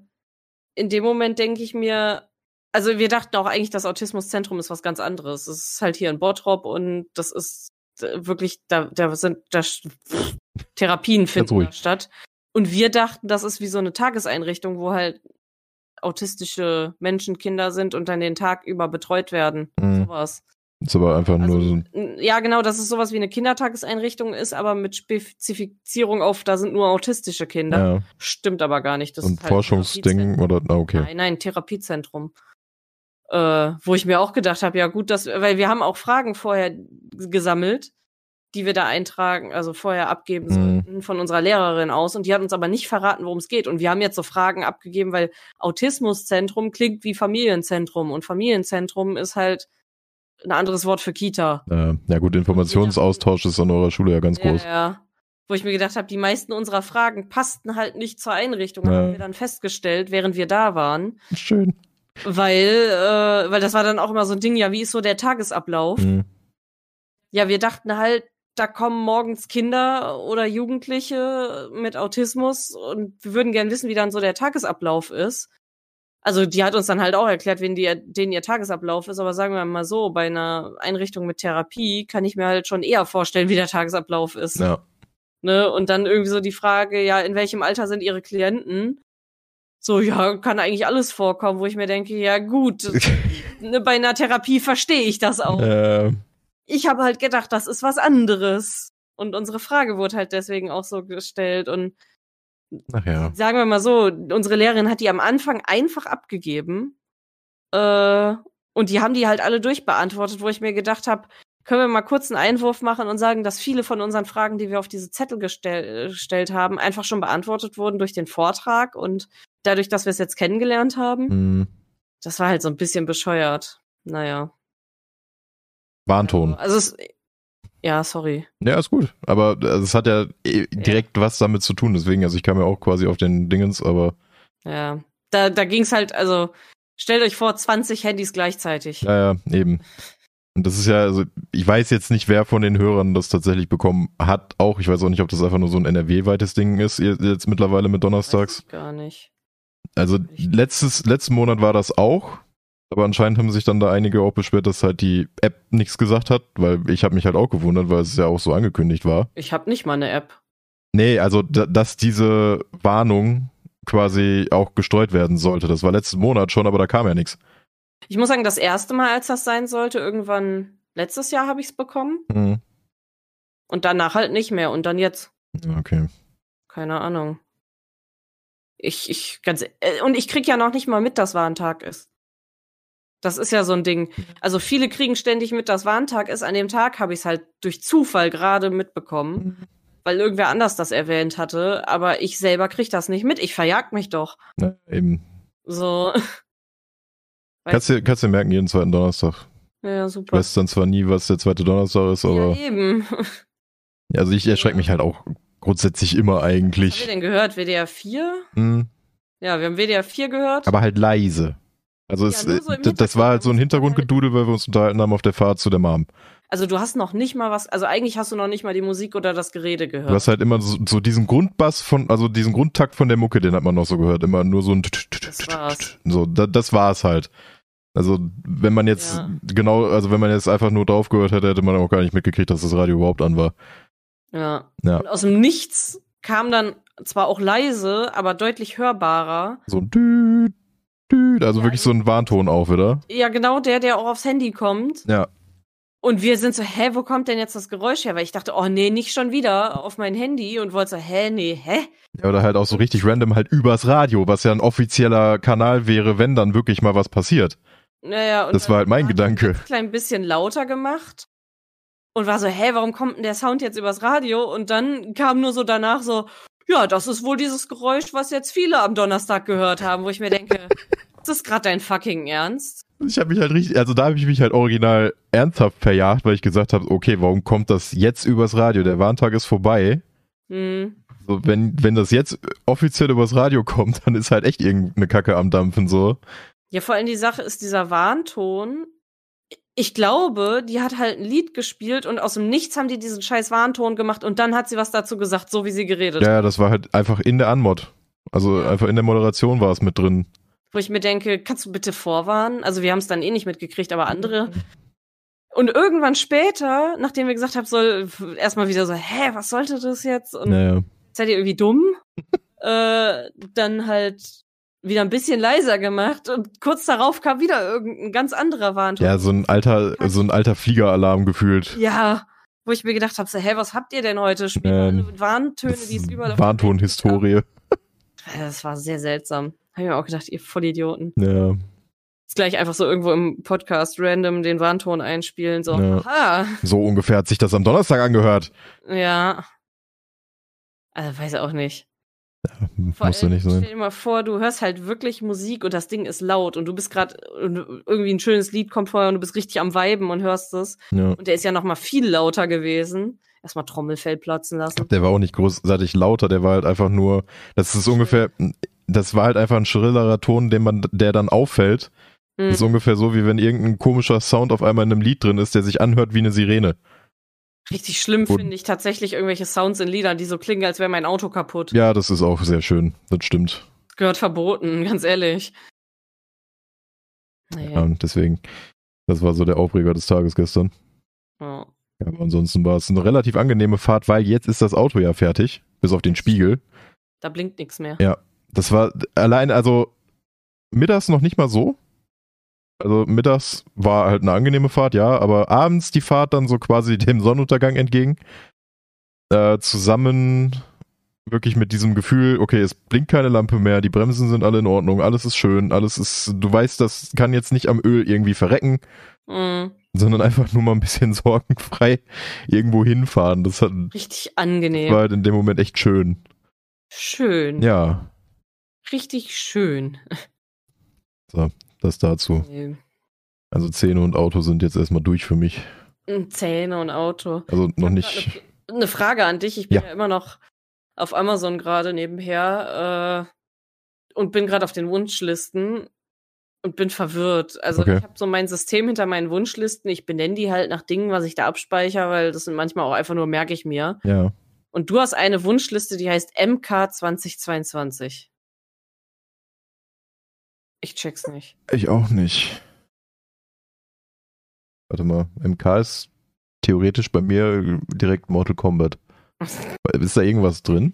in dem Moment denke ich mir, also wir dachten auch eigentlich, das Autismuszentrum ist was ganz anderes. Es ist halt hier in Bottrop und das ist äh, wirklich, da, da sind da Therapien finden statt. Und wir dachten, das ist wie so eine Tageseinrichtung, wo halt autistische Menschen, Kinder sind und dann den Tag über betreut werden. Mhm. Sowas. ist aber einfach Also, nur so ja, genau, dass es sowas wie eine Kindertageseinrichtung ist, aber mit Spezifizierung auf, da sind nur autistische Kinder. Ja, Stimmt aber gar nicht. Das ein ist halt Forschungsding oder. Na, okay. Nein, nein, Therapiezentrum. Äh, wo ich mir auch gedacht habe, ja gut, dass, weil wir haben auch Fragen vorher gesammelt, die wir da eintragen, also vorher abgeben Mhm. sollten von unserer Lehrerin aus und die hat uns aber nicht verraten, worum es geht. Und wir haben jetzt so Fragen abgegeben, weil Autismuszentrum klingt wie Familienzentrum und Familienzentrum ist halt ein anderes Wort für Kita. Äh, ja, gut, Informationsaustausch ist an eurer Schule ja ganz groß. Ja, ja. Wo ich mir gedacht habe, die meisten unserer Fragen passten halt nicht zur Einrichtung, Ja. haben wir dann festgestellt, während wir da waren. Schön. Weil, äh, weil das war dann auch immer so ein Ding, ja, wie ist so der Tagesablauf? Mhm. Ja, wir dachten halt, da kommen morgens Kinder oder Jugendliche mit Autismus und wir würden gern wissen, wie dann so der Tagesablauf ist. Also die hat uns dann halt auch erklärt, wen die, denen ihr Tagesablauf ist, aber sagen wir mal so, bei einer Einrichtung mit Therapie kann ich mir halt schon eher vorstellen, wie der Tagesablauf ist. Ja. Ne? Und dann irgendwie so die Frage, ja, in welchem Alter sind ihre Klienten? So, ja, kann eigentlich alles vorkommen, wo ich mir denke, ja gut, ne, bei einer Therapie verstehe ich das auch. äh, Ich habe halt gedacht, das ist was anderes. Und unsere Frage wurde halt deswegen auch so gestellt. Und ja. sagen wir mal so, unsere Lehrerin hat die am Anfang einfach abgegeben. Äh, und die haben die halt alle durchbeantwortet, wo ich mir gedacht habe, können wir mal kurz einen Einwurf machen und sagen, dass viele von unseren Fragen, die wir auf diese Zettel gestell gestellt haben, einfach schon beantwortet wurden durch den Vortrag und dadurch, dass wir es jetzt kennengelernt haben. Mhm. Das war halt so ein bisschen bescheuert. Naja. Warnton. Also es, ja, sorry. Ja, ist gut. Aber also, es hat ja eh direkt was damit zu tun. Deswegen, also ich kam ja auch quasi auf den Dingens, aber Ja. Da, da ging's halt, also, stellt euch vor, 20 Handys gleichzeitig. ja, ja, eben. Und das ist ja, also ich weiß jetzt nicht, wer von den Hörern das tatsächlich bekommen hat. Auch, ich weiß auch nicht, ob das einfach nur so ein NRW-weites Ding ist, jetzt mittlerweile mit Donnerstags. gar nicht. Also letztes, letzten Monat war das auch. Aber anscheinend haben sich dann da einige auch beschwert, dass halt die App nichts gesagt hat, weil ich habe mich halt auch gewundert, weil es ja auch so angekündigt war. Ich habe nicht mal eine App. Nee, also da, dass diese Warnung quasi auch gestreut werden sollte. Das war letzten Monat schon, aber da kam ja nichts. Ich muss sagen, das erste Mal, als das sein sollte, irgendwann letztes Jahr habe ich's bekommen. Mhm. Und danach halt nicht mehr. Und dann jetzt. Okay. Keine Ahnung. Ich, ich, ganz, äh, und ich krieg ja noch nicht mal mit, dass Warntag ist. Das ist ja so ein Ding. Also viele kriegen ständig mit, dass Warntag ist. An dem Tag habe ich es halt durch Zufall gerade mitbekommen, weil irgendwer anders das erwähnt hatte. Aber ich selber krieg das nicht mit. Ich verjag mich doch. Ja, eben. So. Kannst du, kannst du merken, jeden zweiten Donnerstag. ja, super. weiß dann zwar nie, was der zweite Donnerstag ist, aber ja, eben. also ich erschrecke mich halt auch grundsätzlich immer Haben wir eigentlich. denn gehört? WDR 4? Mhm. Ja, wir haben WDR 4 gehört. Aber halt leise. Also es, nur so das war halt so ein Hintergrund. Hintergrundgedudel, weil wir uns unterhalten haben auf der Fahrt zu der Mom. Also du hast noch nicht mal was, also eigentlich hast du noch nicht mal die Musik oder das Gerede gehört. Du hast halt immer so, so diesen Grundbass von, also diesen Grundtakt von der Mucke, den hat man noch so gehört. Immer nur so ein Das war's. so, da, das war's halt. Also wenn man jetzt Ja. genau, also wenn man jetzt einfach nur drauf gehört hätte, hätte man auch gar nicht mitgekriegt, dass das Radio überhaupt an war. Ja. Ja. Und aus dem Nichts kam dann zwar auch leise, aber deutlich hörbarer. So ein Düt, also Ja, wirklich so ein Warnton auch wieder. Ja, genau der, der auch aufs Handy kommt. Ja. Und wir sind so, hä, wo kommt denn jetzt das Geräusch her? Weil ich dachte, oh nee, nicht schon wieder auf mein Handy und wollte so, hä, nee, hä? Ja, oder halt auch so richtig random halt übers Radio, was ja ein offizieller Kanal wäre, wenn dann wirklich mal was passiert. Naja, und Das war halt mein Gedanke. Ein klein bisschen lauter gemacht. Und war so, hä, warum kommt denn der Sound jetzt übers Radio? Und dann kam nur so danach so, ja, das ist wohl dieses Geräusch, was jetzt viele am Donnerstag gehört haben, wo ich mir denke, ist das gerade dein fucking Ernst? Ich habe mich halt richtig, also da habe ich mich halt original ernsthaft verjagt, weil ich gesagt habe, okay, warum kommt das jetzt übers Radio? Der Warntag ist vorbei. Hm. So, wenn, wenn das jetzt offiziell übers Radio kommt, dann ist halt echt irgendeine Kacke am Dampfen so. Ja, vor allem die Sache ist dieser Warnton. Ich glaube, die hat halt ein Lied gespielt und aus dem Nichts haben die diesen scheiß Warnton gemacht und dann hat sie was dazu gesagt, so wie sie geredet Ja, hat. ja, das war halt einfach in der Anmod. Also einfach in der Moderation war es mit drin. Wo ich mir denke, kannst du bitte vorwarnen? Also wir haben es dann eh nicht mitgekriegt, aber andere. Und irgendwann später, nachdem wir gesagt haben, soll erstmal wieder so, hä, was sollte das jetzt? Und Naja. seid ihr irgendwie dumm? äh, dann halt wieder ein bisschen leiser gemacht und kurz darauf kam wieder irgendein ganz anderer Warnton. Ja, so ein alter, so ein alter Fliegeralarm gefühlt. Ja, wo ich mir gedacht habe, so, hä, was habt ihr denn heute? Spielt Ähm, Warntöne, die es überall Warnton-Historie. Das war sehr seltsam. Hab ich mir auch gedacht, ihr Vollidioten. Ja. Jetzt gleich einfach so irgendwo im Podcast random den Warnton einspielen, so, Ja. aha, So ungefähr hat sich das am Donnerstag angehört. ja. Also, weiß ich auch nicht. Vor Musste allem, nicht sein. Stell dir mal vor, du hörst halt wirklich Musik und das Ding ist laut und du bist gerade irgendwie ein schönes Lied kommt vorher und du bist richtig am Viben und hörst es Ja. und der ist ja noch mal viel lauter gewesen. Erstmal Trommelfell platzen lassen. Der war auch nicht großartig lauter, der war halt einfach nur, das ist ungefähr, das war halt einfach ein schrillerer Ton, den man, der dann auffällt. Hm. Das ist ungefähr so, wie wenn irgendein komischer Sound auf einmal in einem Lied drin ist, der sich anhört wie eine Sirene. Richtig schlimm finde ich tatsächlich irgendwelche Sounds in Liedern, die so klingen, als wäre mein Auto kaputt. Ja, das ist auch sehr schön. Das stimmt. Gehört verboten, ganz ehrlich. Nee. Ja, und deswegen, das war so der Aufreger des Tages gestern. Ja. Ja, aber ansonsten war es eine relativ angenehme Fahrt, weil jetzt ist das Auto ja fertig, bis auf den Spiegel. Da blinkt nichts mehr. Ja. Das war allein, also mittags noch nicht mal so. Also mittags war halt eine angenehme Fahrt, ja, aber abends die Fahrt dann so quasi dem Sonnenuntergang entgegen. Äh, zusammen wirklich mit diesem Gefühl, okay, es blinkt keine Lampe mehr, die Bremsen sind alle in Ordnung, alles ist schön, alles ist, du weißt, das kann jetzt nicht am Öl irgendwie verrecken, Mhm. sondern einfach nur mal ein bisschen sorgenfrei irgendwo hinfahren. Das hat, Richtig angenehm. war halt in dem Moment echt schön. Schön. Ja, Richtig schön. Das dazu. Nee. Also Zähne und Auto sind jetzt erstmal durch für mich. Zähne und Auto. Also noch nicht. Eine, eine Frage an dich. Ich bin Ja. ja, immer noch auf Amazon gerade nebenher äh, und bin gerade auf den Wunschlisten und bin verwirrt. Also Okay. ich habe so mein System hinter meinen Wunschlisten. Ich benenne die halt nach Dingen, was ich da abspeichere, weil das sind manchmal auch einfach nur merke ich mir. Ja. Und du hast eine Wunschliste, die heißt MK 2022. Ich check's nicht. Ich auch nicht. Warte mal, MK ist theoretisch bei mir direkt Mortal Kombat. Ist da irgendwas drin?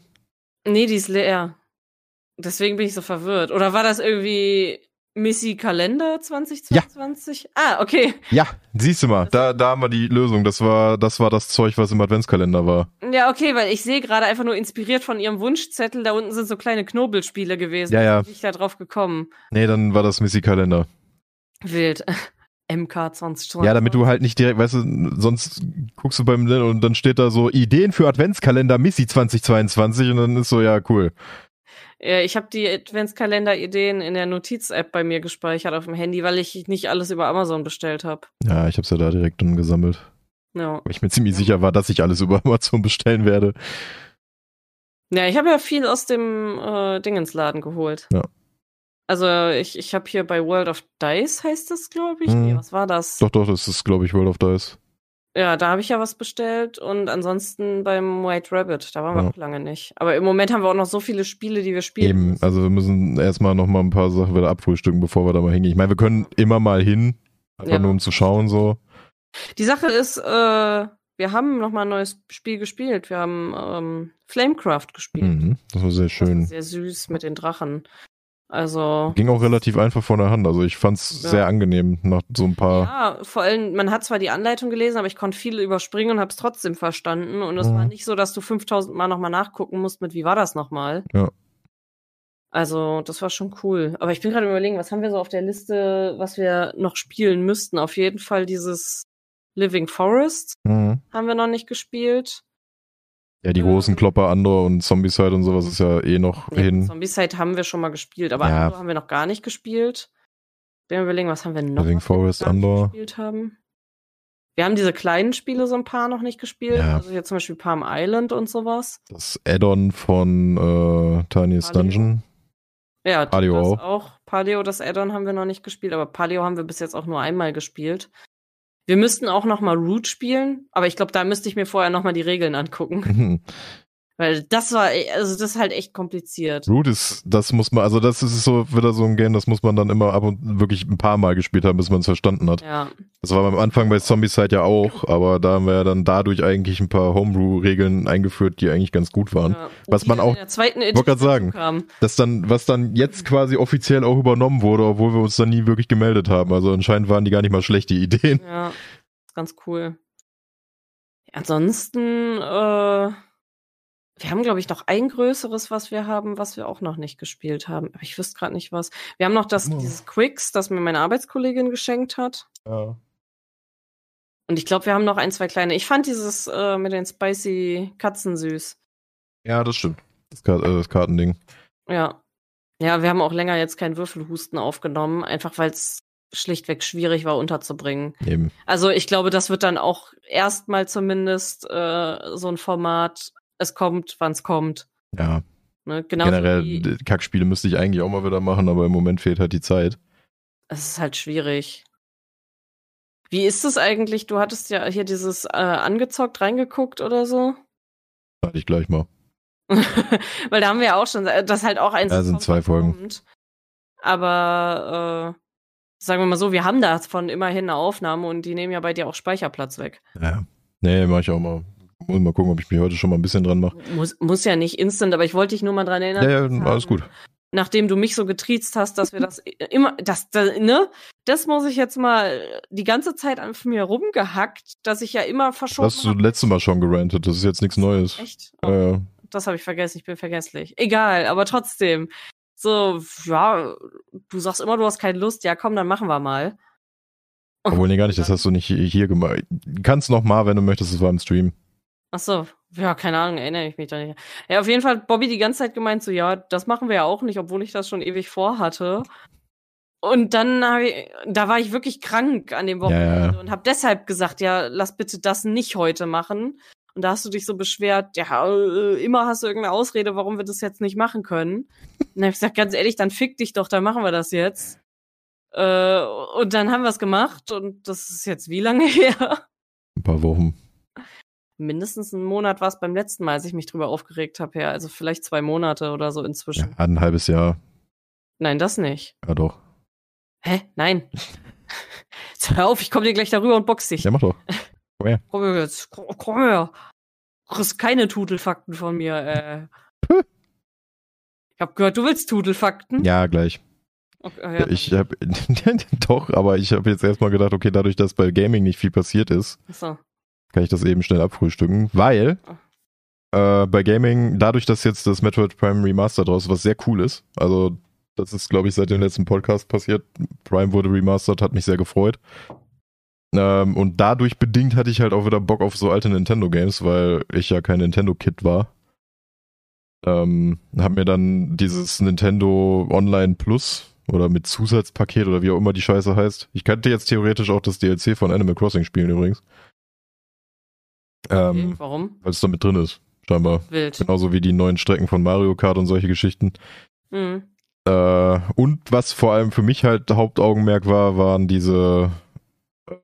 Nee, die ist leer. Deswegen bin ich so verwirrt. Oder war das irgendwie Missy Kalender 2022? Ah, okay. Ja, siehst du mal, da, da haben wir die Lösung. Das war, das war das Zeug, was im Adventskalender war. Ja, okay, weil ich sehe gerade einfach nur inspiriert von ihrem Wunschzettel, da unten sind so kleine Knobelspiele gewesen. Ja, ja. Bin ich da drauf gekommen. Nee, dann war das Missy Kalender. Wild. MK 2022. Ja, damit du halt nicht direkt, weißt du, sonst guckst du beim und dann steht da so Ideen für Adventskalender Missy 2022 und dann ist so, ja, cool. Ja, ich habe die Adventskalender-Ideen in der Notiz-App bei mir gespeichert auf dem Handy, weil ich nicht alles über Amazon bestellt habe. Ja, ich hab's ja da direkt dann gesammelt. Ja. Weil ich mir ziemlich sicher war, dass ich alles über Amazon bestellen werde. Ja, ich habe ja viel aus dem äh, Dingensladen geholt. Ja. Also ich, ich habe hier bei World of Dice heißt das, glaube ich. Mhm. Nee, was war das? Doch, doch, das ist, glaube ich, World of Dice. Ja, da habe ich ja was bestellt und ansonsten beim White Rabbit, da waren wir Ja. auch lange nicht. Aber im Moment haben wir auch noch so viele Spiele, die wir spielen. Eben, müssen. also wir müssen erstmal noch mal ein paar Sachen wieder abfrühstücken, bevor wir da mal hingehen. Ich meine, wir können immer mal hin, einfach Ja. nur um zu schauen so. Die Sache ist, äh, wir haben noch mal ein neues Spiel gespielt. Wir haben ähm, Flamecraft gespielt. Mhm, das war sehr schön. ist sehr süß mit den Drachen. Also Ging auch relativ einfach von der Hand. Also ich fand's Ja. sehr angenehm nach so ein paar. Ja, vor allem, man hat zwar die Anleitung gelesen, aber ich konnte viel überspringen und habe es trotzdem verstanden. Und es Mhm. war nicht so, dass du 5000 Mal nochmal nachgucken musst mit, wie war das nochmal? Ja. Also, das war schon cool. Aber ich bin gerade überlegen, was haben wir so auf der Liste, was wir noch spielen müssten? Auf jeden Fall dieses Living Forest Mhm. haben wir noch nicht gespielt. Ja, die großen Klopper Andor und Zombicide und sowas ist ja eh noch Nee, hin. Zombicide haben wir schon mal gespielt, aber Ja. Andor haben wir noch gar nicht gespielt. Wir überlegen, was haben wir noch? Living Forest, nicht Andor. gespielt haben. Wir haben diese kleinen Spiele so ein paar noch nicht gespielt. Ja. Also hier zum Beispiel Palm Island und sowas. Das Add-on von äh, Tiniest Paleo. Dungeon. Ja, Paleo das auch. auch. Paleo, das Add-on haben wir noch nicht gespielt, aber Paleo haben wir bis jetzt auch nur einmal gespielt. Wir müssten auch noch mal Root spielen, aber ich glaube, da müsste ich mir vorher noch mal die Regeln angucken, weil das war, also das ist halt echt kompliziert. Root ist, das muss man, also das ist so wieder so ein Game, das muss man dann immer ab und wirklich ein paar Mal gespielt haben, bis man es verstanden hat. Ja, Das war am Anfang bei Zombicide ja auch, aber da haben wir ja dann dadurch eigentlich ein paar Homebrew-Regeln eingeführt, die eigentlich ganz gut waren. ja. Was man auch- in der zweiten wollte Edition sagen. kam. Das dann, was dann jetzt quasi offiziell auch übernommen wurde, obwohl wir uns dann nie wirklich gemeldet haben. Also anscheinend waren die gar nicht mal schlechte Ideen. Ja, ganz cool. Ansonsten, äh, wir haben, glaube ich, noch ein größeres, was wir haben, was wir auch noch nicht gespielt haben. Aber ich wüsste gerade nicht was. Wir haben noch das, Oh. dieses Quicks, das mir meine Arbeitskollegin geschenkt hat. Ja. Und ich glaube, wir haben noch ein, zwei kleine. Ich fand dieses äh, mit den spicy Katzen süß. Ja, das stimmt. Das, Ka äh, das Kartending. Ja. Ja, wir haben auch länger jetzt keinen Würfelhusten aufgenommen, einfach weil es schlichtweg schwierig war unterzubringen. Eben. Also ich glaube, das wird dann auch erstmal zumindest äh, so ein Format, es kommt, wann es kommt. Ja, Ne? Generell, Kackspiele müsste ich eigentlich auch mal wieder machen, aber im Moment fehlt halt die Zeit. es ist halt schwierig. Wie ist es eigentlich? Du hattest ja hier dieses äh, angezockt reingeguckt oder so? Hatte ich gleich mal. Weil da haben wir ja auch schon, äh, das ist halt auch eins. Das sind zwei Folgen. kommt. Aber äh, sagen wir mal so, wir haben davon immerhin eine Aufnahme und die nehmen ja bei dir auch Speicherplatz weg. Ja. Nee, mach ich auch mal. Muss mal gucken, ob ich mich heute schon mal ein bisschen dran mache. Muss, muss ja nicht instant, aber ich wollte dich nur mal dran erinnern. Ja, ja, alles gut. Nachdem du mich so getriezt hast, dass wir das immer, das, das, ne? Das muss ich jetzt mal die ganze Zeit an mir rumgehackt, dass ich ja immer verschoben Das hast du hab. letztes Mal schon gerantet, das ist jetzt nichts Neues. Echt? Oh, ja. Das habe ich vergessen, ich bin vergesslich. Egal, aber trotzdem. So, ja, du sagst immer, du hast keine Lust. Ja, komm, dann machen wir mal. Obwohl, nee, gar nicht, das hast du nicht hier- hier gemacht. Kannst noch mal, wenn du möchtest, es war im Stream. Ach so, ja, keine Ahnung, erinnere ich mich da nicht. Ja, auf jeden Fall hat Bobby die ganze Zeit gemeint, so, ja, das machen wir ja auch nicht, obwohl ich das schon ewig vorhatte. Und dann habe ich, da war ich wirklich krank an dem Wochenende Ja, und habe deshalb gesagt, ja, lass bitte das nicht heute machen. Und da hast du dich so beschwert, ja, äh, immer hast du irgendeine Ausrede, warum wir das jetzt nicht machen können. Und dann habe ich gesagt, ganz ehrlich, dann fick dich doch, dann machen wir das jetzt. Äh, und dann haben wir es gemacht und das ist jetzt wie lange her? Ein paar Wochen. Mindestens einen Monat war es beim letzten Mal, als ich mich drüber aufgeregt habe, ja. Also vielleicht zwei Monate oder so Ja, inzwischen. ein halbes Jahr. Nein, das nicht. Ja, doch. Hä? Nein. Hör auf, ich komme dir gleich darüber und box dich. Ja, mach doch. Komm her jetzt. Komm, komm her. Du kriegst keine Tutelfakten von mir, äh. Puh. Ich hab gehört, du willst Tutelfakten? Ja, gleich. Okay, ja, Ich habe doch, aber ich habe jetzt erstmal gedacht, okay, dadurch, dass bei Gaming nicht viel passiert ist, Achso. Kann ich das eben schnell abfrühstücken, weil äh, bei Gaming, dadurch, dass jetzt das Metroid Prime Remaster draus was sehr cool ist, also das ist, glaube ich, seit dem letzten Podcast passiert, Prime wurde remastered, hat mich sehr gefreut. Ähm, und dadurch bedingt hatte ich halt auch wieder Bock auf so alte Nintendo-Games, weil ich ja kein Nintendo-Kid war. Ähm, hab mir dann dieses Nintendo Online Plus oder mit Zusatzpaket oder wie auch immer die Scheiße heißt. Ich könnte jetzt theoretisch auch das DLC von Animal Crossing spielen übrigens. Okay, Ähm, warum? weil es da mit drin ist, scheinbar. Wild. Genauso wie die neuen Strecken von Mario Kart und solche Geschichten. Mhm. Äh, und was vor allem für mich halt Hauptaugenmerk war, waren diese äh,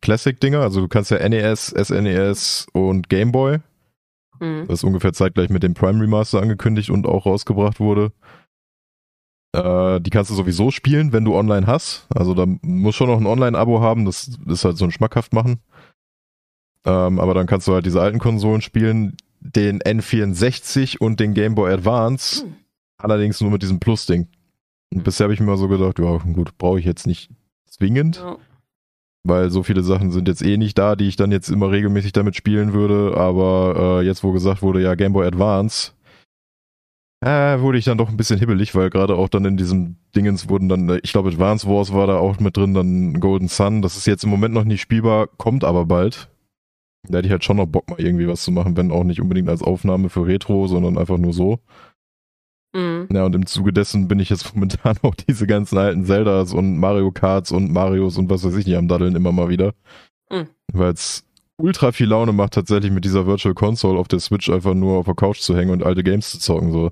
Classic-Dinger. Also du kannst ja NES, SNES und Game Boy. Mhm. Das ungefähr zeitgleich mit dem Prime Remaster angekündigt und auch rausgebracht wurde. Äh, die kannst du sowieso spielen, wenn du online hast. Also da muss schon noch ein Online-Abo haben. Das ist halt so ein schmackhaft machen. Ähm, aber dann kannst du halt diese alten Konsolen spielen, den N64 und den Game Boy Advance, Hm. allerdings nur mit diesem Plus-Ding. Und bisher habe ich mir mal so gedacht, ja gut, brauche ich jetzt nicht zwingend, Ja. weil so viele Sachen sind jetzt eh nicht da, die ich dann jetzt immer regelmäßig damit spielen würde. Aber äh, jetzt, wo gesagt wurde, ja, Game Boy Advance, äh, wurde ich dann doch ein bisschen hibbelig, weil gerade auch dann in diesem Dingens wurden dann, äh, ich glaube, Advance Wars war da auch mit drin, dann Golden Sun. Das ist jetzt im Moment noch nicht spielbar, kommt aber bald. Da hätte ich halt schon noch Bock, mal irgendwie was zu machen, wenn auch nicht unbedingt als Aufnahme für Retro, sondern einfach nur so. Mhm. Ja, und im Zuge dessen bin ich jetzt momentan auch diese ganzen alten Zeldas und Mario Karts und Marios und was weiß ich nicht am Daddeln immer mal wieder. Mhm. Weil es ultra viel Laune macht, tatsächlich mit dieser Virtual Console auf der Switch einfach nur auf der Couch zu hängen und alte Games zu zocken. So.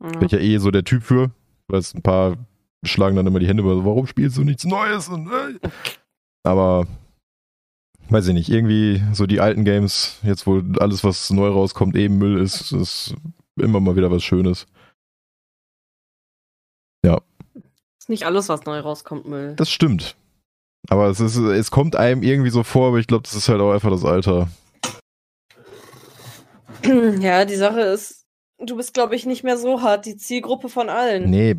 Bin Ja. ich ja eh so der Typ für. Weil es ein paar schlagen dann immer die Hände über, so, warum spielst du nichts Neues? Und, äh. Aber weiß ich nicht, irgendwie so die alten Games, jetzt wo alles, was neu rauskommt, eben Müll ist, ist immer mal wieder was Schönes. Ist nicht alles, was neu rauskommt, Müll. Das stimmt. Aber es ist, es kommt einem irgendwie so vor, aber ich glaube, das ist halt auch einfach das Alter. Ja, die Sache ist, du bist, glaube ich, nicht mehr so hart die Zielgruppe von allen. Nee,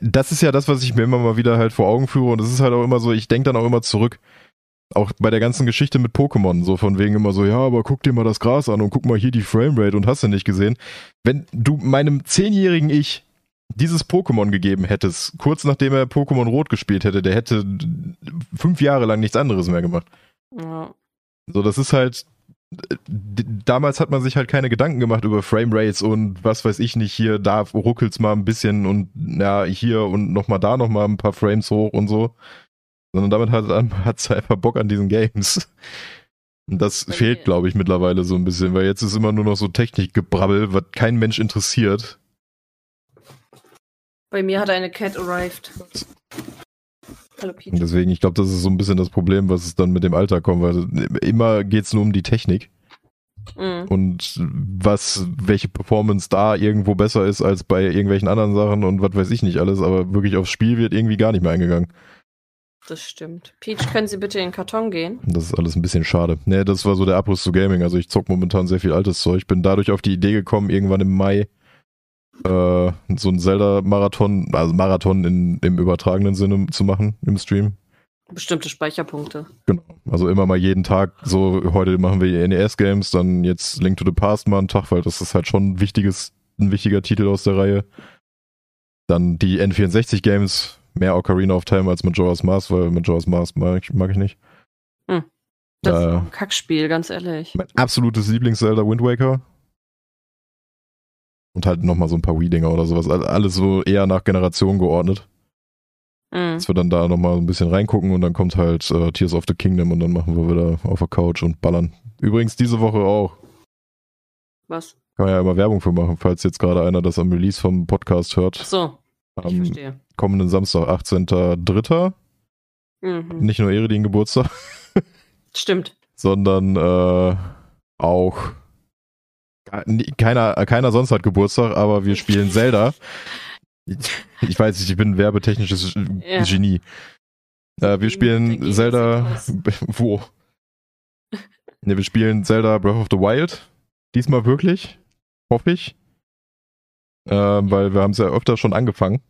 das ist ja das, was ich mir immer mal wieder halt vor Augen führe und es ist halt auch immer so, ich denke dann auch immer zurück. Auch bei der ganzen Geschichte mit Pokémon, so von wegen immer so, ja, aber guck dir mal das Gras an und guck mal hier die Framerate und hast du nicht gesehen. Wenn du meinem zehnjährigen Ich dieses Pokémon gegeben hättest, kurz nachdem er Pokémon Rot gespielt hätte, der hätte fünf Jahre lang nichts anderes mehr gemacht. Ja. So, das ist halt. Damals hat man sich halt keine Gedanken gemacht über Framerates und was weiß ich nicht, hier, da ruckelt's mal ein bisschen und ja, hier und nochmal da nochmal ein paar Frames hoch und so. Sondern damit hat hat's einfach Bock an diesen Games. Und das Bei fehlt, glaube ich, mittlerweile so ein bisschen, weil jetzt ist immer nur noch so Technikgebrabbel, was kein Mensch interessiert. Bei mir hat eine Cat arrived. Hallo Und Peach. deswegen, ich glaube, das ist so ein bisschen das Problem, was es dann mit dem Alter kommt, weil immer geht's nur um die Technik. Mhm. und was, welche Performance da irgendwo besser ist als bei irgendwelchen anderen Sachen und was weiß ich nicht alles, aber wirklich aufs Spiel wird irgendwie gar nicht mehr eingegangen. Das stimmt. Peach, können Sie bitte in den Karton gehen? Das ist alles ein bisschen schade. Nee, das war so der Abriss zu Gaming. Also ich zock momentan sehr viel altes Zeug. Bin dadurch auf die Idee gekommen, irgendwann im Mai äh, so ein Zelda-Marathon, also Marathon in, im übertragenen Sinne zu machen im Stream. Bestimmte Speicherpunkte. Genau. Also immer mal jeden Tag, so heute machen wir die NES-Games, dann jetzt Link to the Past mal einen Tag, weil das ist halt schon ein wichtiges, ein wichtiger Titel aus der Reihe. Dann die N64-Games, mehr Ocarina of Time als Majora's Mask, weil Majora's Mask mag ich, mag ich nicht. Das Äh. ist ein Kackspiel, ganz ehrlich. Mein absolutes Lieblings-Zelda Wind Waker. Und halt nochmal so ein paar Wii-Dinger oder sowas. All- Alles so eher nach Generation geordnet. Mhm. Dass wir dann da nochmal ein bisschen reingucken und dann kommt halt äh, Tears of the Kingdom und dann machen wir wieder auf der Couch und ballern. Übrigens diese Woche auch. Was? Kann man ja immer Werbung für machen, falls jetzt gerade einer das am Release vom Podcast Ach hört. so, ich Am verstehe. Kommenden Samstag, 18.03. Mhm. Nicht nur Eredin Geburtstag, Stimmt. sondern äh, auch keiner, keiner sonst hat Geburtstag, aber wir spielen Zelda. Ich weiß nicht, ich bin ein werbetechnisches Ja. Genie. Äh, wir spielen Dagegen Zelda. Wo? Ne, wir spielen Zelda Breath of the Wild. Diesmal wirklich. Hoffe ich. Ähm, weil wir haben es ja öfter schon angefangen.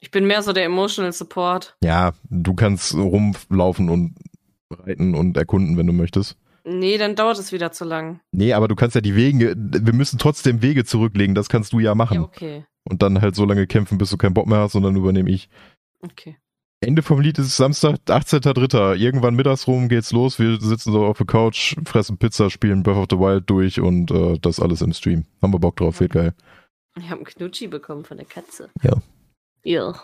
Ich bin mehr so der Emotional Support. Ja, du kannst rumlaufen und reiten und erkunden, wenn du möchtest. Nee, dann dauert es wieder zu lang. Nee, aber du kannst ja die Wege, wir müssen trotzdem Wege zurücklegen, das kannst du ja machen. Ja, okay. Und dann halt so lange kämpfen, bis du keinen Bock mehr hast und dann übernehme ich. Okay. Ende vom Lied ist Samstag, 18.03. Irgendwann mittags rum geht's los. Wir sitzen so auf der Couch, fressen Pizza, spielen Breath of the Wild durch und äh, das alles im Stream. Haben wir Bock drauf, wird geil. Ich habe einen Knutschi bekommen von der Katze. Ja. Ja.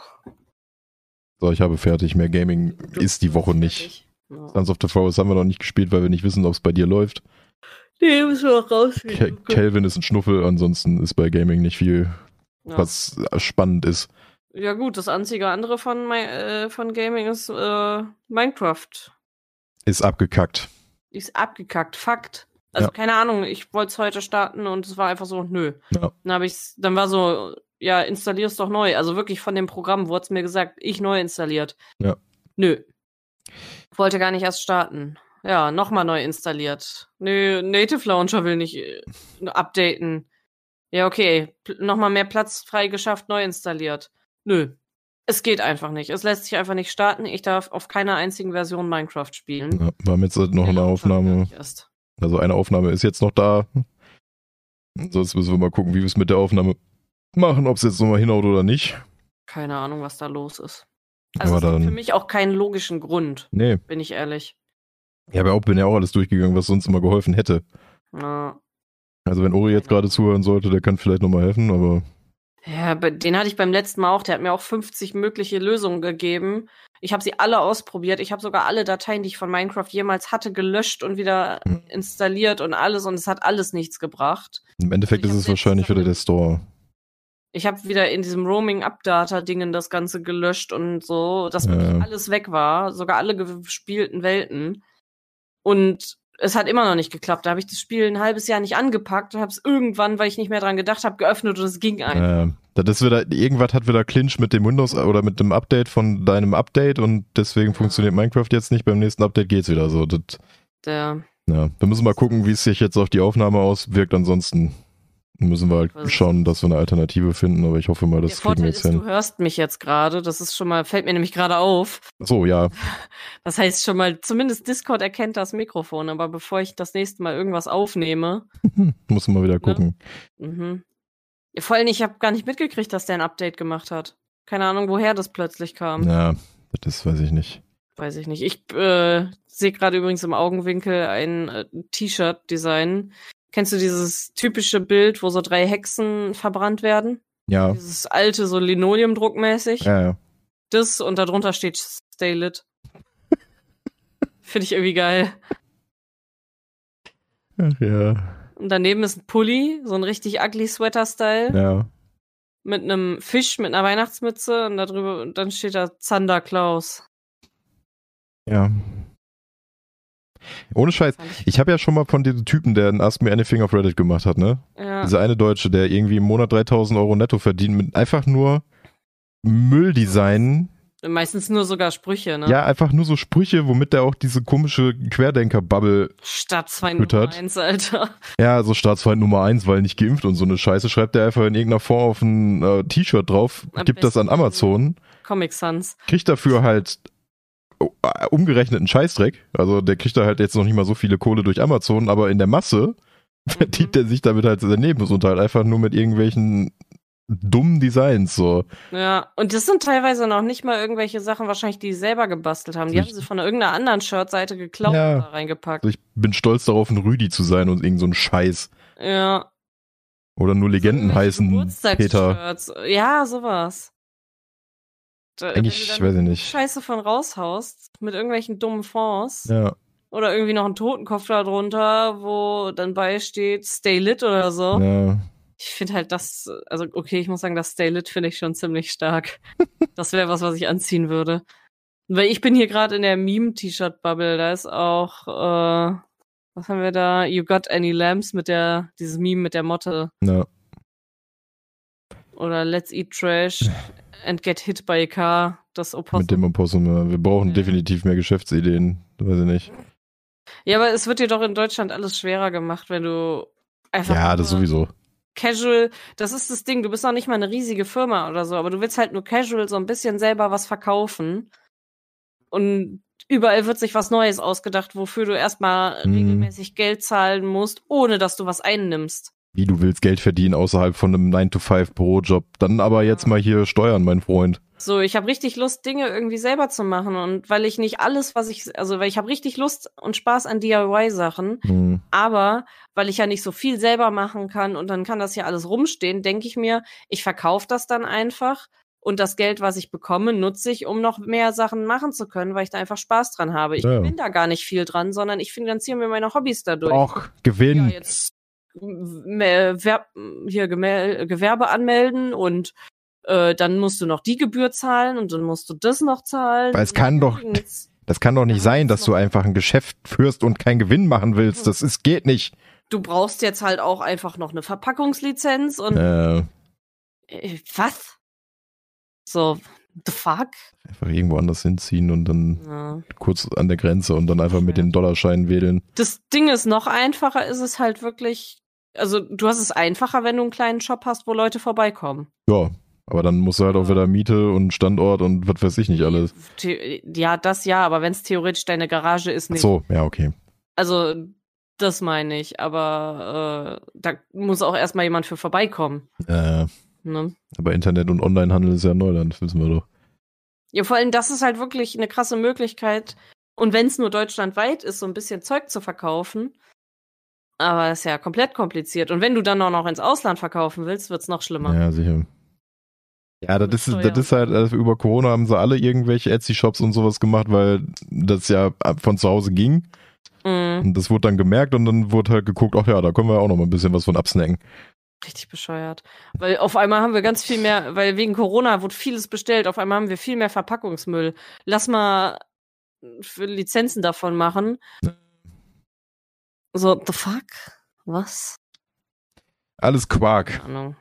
So, ich habe fertig. Mehr Gaming Du- ist die Woche nicht. Ja. Sons of the Forest haben wir noch nicht gespielt, weil wir nicht wissen, ob es bei dir läuft. Nee, müssen wir noch raus. Ke- Kelvin ist ein Schnuffel, ansonsten ist bei Gaming nicht viel, Ja. was spannend ist. ja gut, das einzige andere von, äh, von Gaming ist äh, Minecraft. Ist abgekackt. Ist abgekackt. Fakt. Also Ja. keine Ahnung, ich wollte es heute starten und es war einfach so, nö. Ja. Dann habe ich's, dann war so, ja, installier's doch neu. Also wirklich von dem Programm wurde es mir gesagt, ich neu installiert. Ja. Nö. Wollte gar nicht erst starten. ja, nochmal neu installiert. Nö, Native Launcher will nicht äh, updaten. Ja, okay. Nochmal mehr Platz freigeschafft, neu installiert. Nö. Es geht einfach nicht. Es lässt sich einfach nicht starten. Ich darf auf keiner einzigen Version Minecraft spielen. Ja, wir haben jetzt noch eine Aufnahme. Also eine Aufnahme ist jetzt noch da. Sonst müssen wir mal gucken, wie wir es mit der Aufnahme machen, ob es jetzt nochmal hinhaut oder nicht. Keine Ahnung, was da los ist. Also Aber es für mich auch keinen logischen Grund. Nee. Bin ich ehrlich. Ja, aber auch bin ja auch alles durchgegangen, was sonst immer geholfen hätte. Ja. Also wenn Uri jetzt gerade zuhören sollte, der kann vielleicht nochmal helfen, aber. Ja, den hatte ich beim letzten Mal auch. Der hat mir auch 50 mögliche Lösungen gegeben. Ich habe sie alle ausprobiert. Ich habe sogar alle Dateien, die ich von Minecraft jemals hatte, gelöscht und wieder hm. installiert und alles. Und es hat alles nichts gebracht. Im Endeffekt ist es wahrscheinlich wieder der Store. Ich habe wieder in diesem Roaming-Up-Data-Dingen das Ganze gelöscht und so, dass ja. alles weg war. Sogar alle gespielten Welten. Und es hat immer noch nicht geklappt. Da habe ich das Spiel ein halbes Jahr nicht angepackt und habe es irgendwann, weil ich nicht mehr dran gedacht habe, geöffnet und es ging einfach. Ja, das ist wieder, irgendwas hat wieder Clinch mit dem Windows oder mit dem Update von deinem Update und deswegen ja. funktioniert Minecraft jetzt nicht. Beim nächsten Update geht's wieder so. Das, ja. ja. Wir müssen mal gucken, wie es sich jetzt auf die Aufnahme auswirkt. Ansonsten müssen wir halt schauen, dass wir eine Alternative finden, aber ich hoffe mal, das kriegen wir jetzt ist, hin. Du hörst mich jetzt gerade, das ist schon mal, fällt mir nämlich gerade auf. So, ja. Das heißt schon mal, zumindest Discord erkennt das Mikrofon, aber bevor ich das nächste Mal irgendwas aufnehme. Muss mal wieder ne? gucken. Ne? Mhm. Vor allem, ich habe gar nicht mitgekriegt, dass der ein Update gemacht hat. Keine Ahnung, woher das plötzlich kam. Ja, das weiß ich nicht. Weiß ich nicht. Ich äh, sehe gerade übrigens im Augenwinkel ein äh, T-Shirt-Design Kennst du dieses typische Bild, wo so drei Hexen verbrannt werden? Ja. Dieses alte, so Linoleumdruckmäßig. Ja, ja. Das und darunter steht Stay Lit. Finde ich irgendwie geil. Ach ja. Und daneben ist ein Pulli, so ein richtig ugly Sweater-Style. Ja. Mit einem Fisch mit einer Weihnachtsmütze und darüber, und dann steht da Zander Klaus. Ja. Ohne Scheiß. Ich habe ja schon mal von diesem Typen, der ein Ask Me Anything auf Reddit gemacht hat, ne? Ja. Dieser eine Deutsche, der irgendwie im Monat 3000 Euro netto verdient mit einfach nur Mülldesignen. Meistens nur sogar Sprüche, ne? Ja, einfach nur so Sprüche, womit der auch diese komische Querdenker-Bubble Staatsfeind Nummer eins, Alter. Ja, so Staatsfeind Nummer eins, weil nicht geimpft und so eine Scheiße. Schreibt er einfach in irgendeiner Form auf ein äh, T-Shirt drauf, Am gibt das an Amazon. Comic Sans. Kriegt dafür halt umgerechnet ein Scheißdreck. Also der kriegt da halt jetzt noch nicht mal so viele Kohle durch Amazon, aber in der Masse mhm. verdient er sich damit halt seinen Lebensunterhalt einfach nur mit irgendwelchen dummen Designs so. Ja, und das sind teilweise noch nicht mal irgendwelche Sachen wahrscheinlich, die sie selber gebastelt haben. Die ich, haben sie von irgendeiner anderen Shirtseite geklaut ja, und da reingepackt. Also ich bin stolz darauf, ein Rüdi zu sein und irgend so ein Scheiß. Ja. Oder nur Legenden heißen Peter. Ja, sowas. Eigentlich, ich weiß ich nicht. Scheiße von raushaust mit irgendwelchen dummen Fonds. Ja. Oder irgendwie noch einen Totenkopf da drunter, wo dann beisteht Stay Lit oder so. Ja. Ich finde halt das, also okay, ich muss sagen, das Stay Lit finde ich schon ziemlich stark. das wäre was, was ich anziehen würde. Weil ich bin hier gerade in der Meme-T-Shirt-Bubble, da ist auch, äh, was haben wir da? You Got Any Lamps mit der, dieses Meme mit der Motte. Ja. Oder Let's Eat Trash and Get Hit by a Car, das Opossum. Mit dem Opossum, ja. Wir brauchen ja. definitiv mehr Geschäftsideen, weiß ich nicht. Ja, aber es wird dir doch in Deutschland alles schwerer gemacht, wenn du einfach. Ja, das sowieso. Casual, das ist das Ding, du bist noch nicht mal eine riesige Firma oder so, aber du willst halt nur casual so ein bisschen selber was verkaufen. Und überall wird sich was Neues ausgedacht, wofür du erstmal hm. regelmäßig Geld zahlen musst, ohne dass du was einnimmst wie du willst Geld verdienen außerhalb von einem 9-to-5-Bürojob. Dann aber jetzt mal hier steuern, mein Freund. So, ich habe richtig Lust, Dinge irgendwie selber zu machen. Und weil ich nicht alles, was ich, also weil ich habe richtig Lust und Spaß an DIY-Sachen, hm. aber weil ich ja nicht so viel selber machen kann und dann kann das ja alles rumstehen, denke ich mir, ich verkaufe das dann einfach und das Geld, was ich bekomme, nutze ich, um noch mehr Sachen machen zu können, weil ich da einfach Spaß dran habe. Ich ja. bin da gar nicht viel dran, sondern ich finanziere mir meine Hobbys dadurch. Auch Gewinn. Ja, hier Gewerbe anmelden und äh, dann musst du noch die Gebühr zahlen und dann musst du das noch zahlen. Weil es kann doch, das kann doch nicht sein, dass du einfach ein Geschäft führst und keinen Gewinn machen willst. Das ist, geht nicht. Du brauchst jetzt halt auch einfach noch eine Verpackungslizenz und äh. was? So, The fuck? Einfach irgendwo anders hinziehen und dann Ja. kurz an der Grenze und dann einfach mit den Dollarscheinen wedeln. Das Ding ist, noch einfacher ist es halt wirklich, also du hast es einfacher, wenn du einen kleinen Shop hast, wo Leute vorbeikommen. Ja, aber dann musst du halt auch wieder Miete und Standort und was weiß ich nicht alles. Ja, das ja, aber wenn es theoretisch deine Garage ist, Ach nicht. so, ja, okay. Also, das meine ich, aber äh, da muss auch erstmal jemand für vorbeikommen. Äh, Ne? aber Internet und Onlinehandel ist ja Neuland, wissen wir doch. Ja, vor allem, das ist halt wirklich eine krasse Möglichkeit. Und wenn es nur deutschlandweit ist, so ein bisschen Zeug zu verkaufen. Aber ist ja komplett kompliziert. Und wenn du dann auch noch ins Ausland verkaufen willst, wird's noch schlimmer. Ja, sicher. Ja, das Mit ist, das ist halt, also über Corona haben sie alle irgendwelche Etsy-Shops und sowas gemacht, weil das ja von zu Hause ging. Mhm. Und das wurde dann gemerkt und dann wurde halt geguckt, ach ja, da können wir auch noch mal ein bisschen was von absnacken. Richtig bescheuert. Weil auf einmal haben wir ganz viel mehr, weil wegen Corona wurde vieles bestellt, auf einmal haben wir viel mehr Verpackungsmüll. Lass mal für Lizenzen davon machen. So, the fuck? Was? Alles Quark. Keine Ahnung.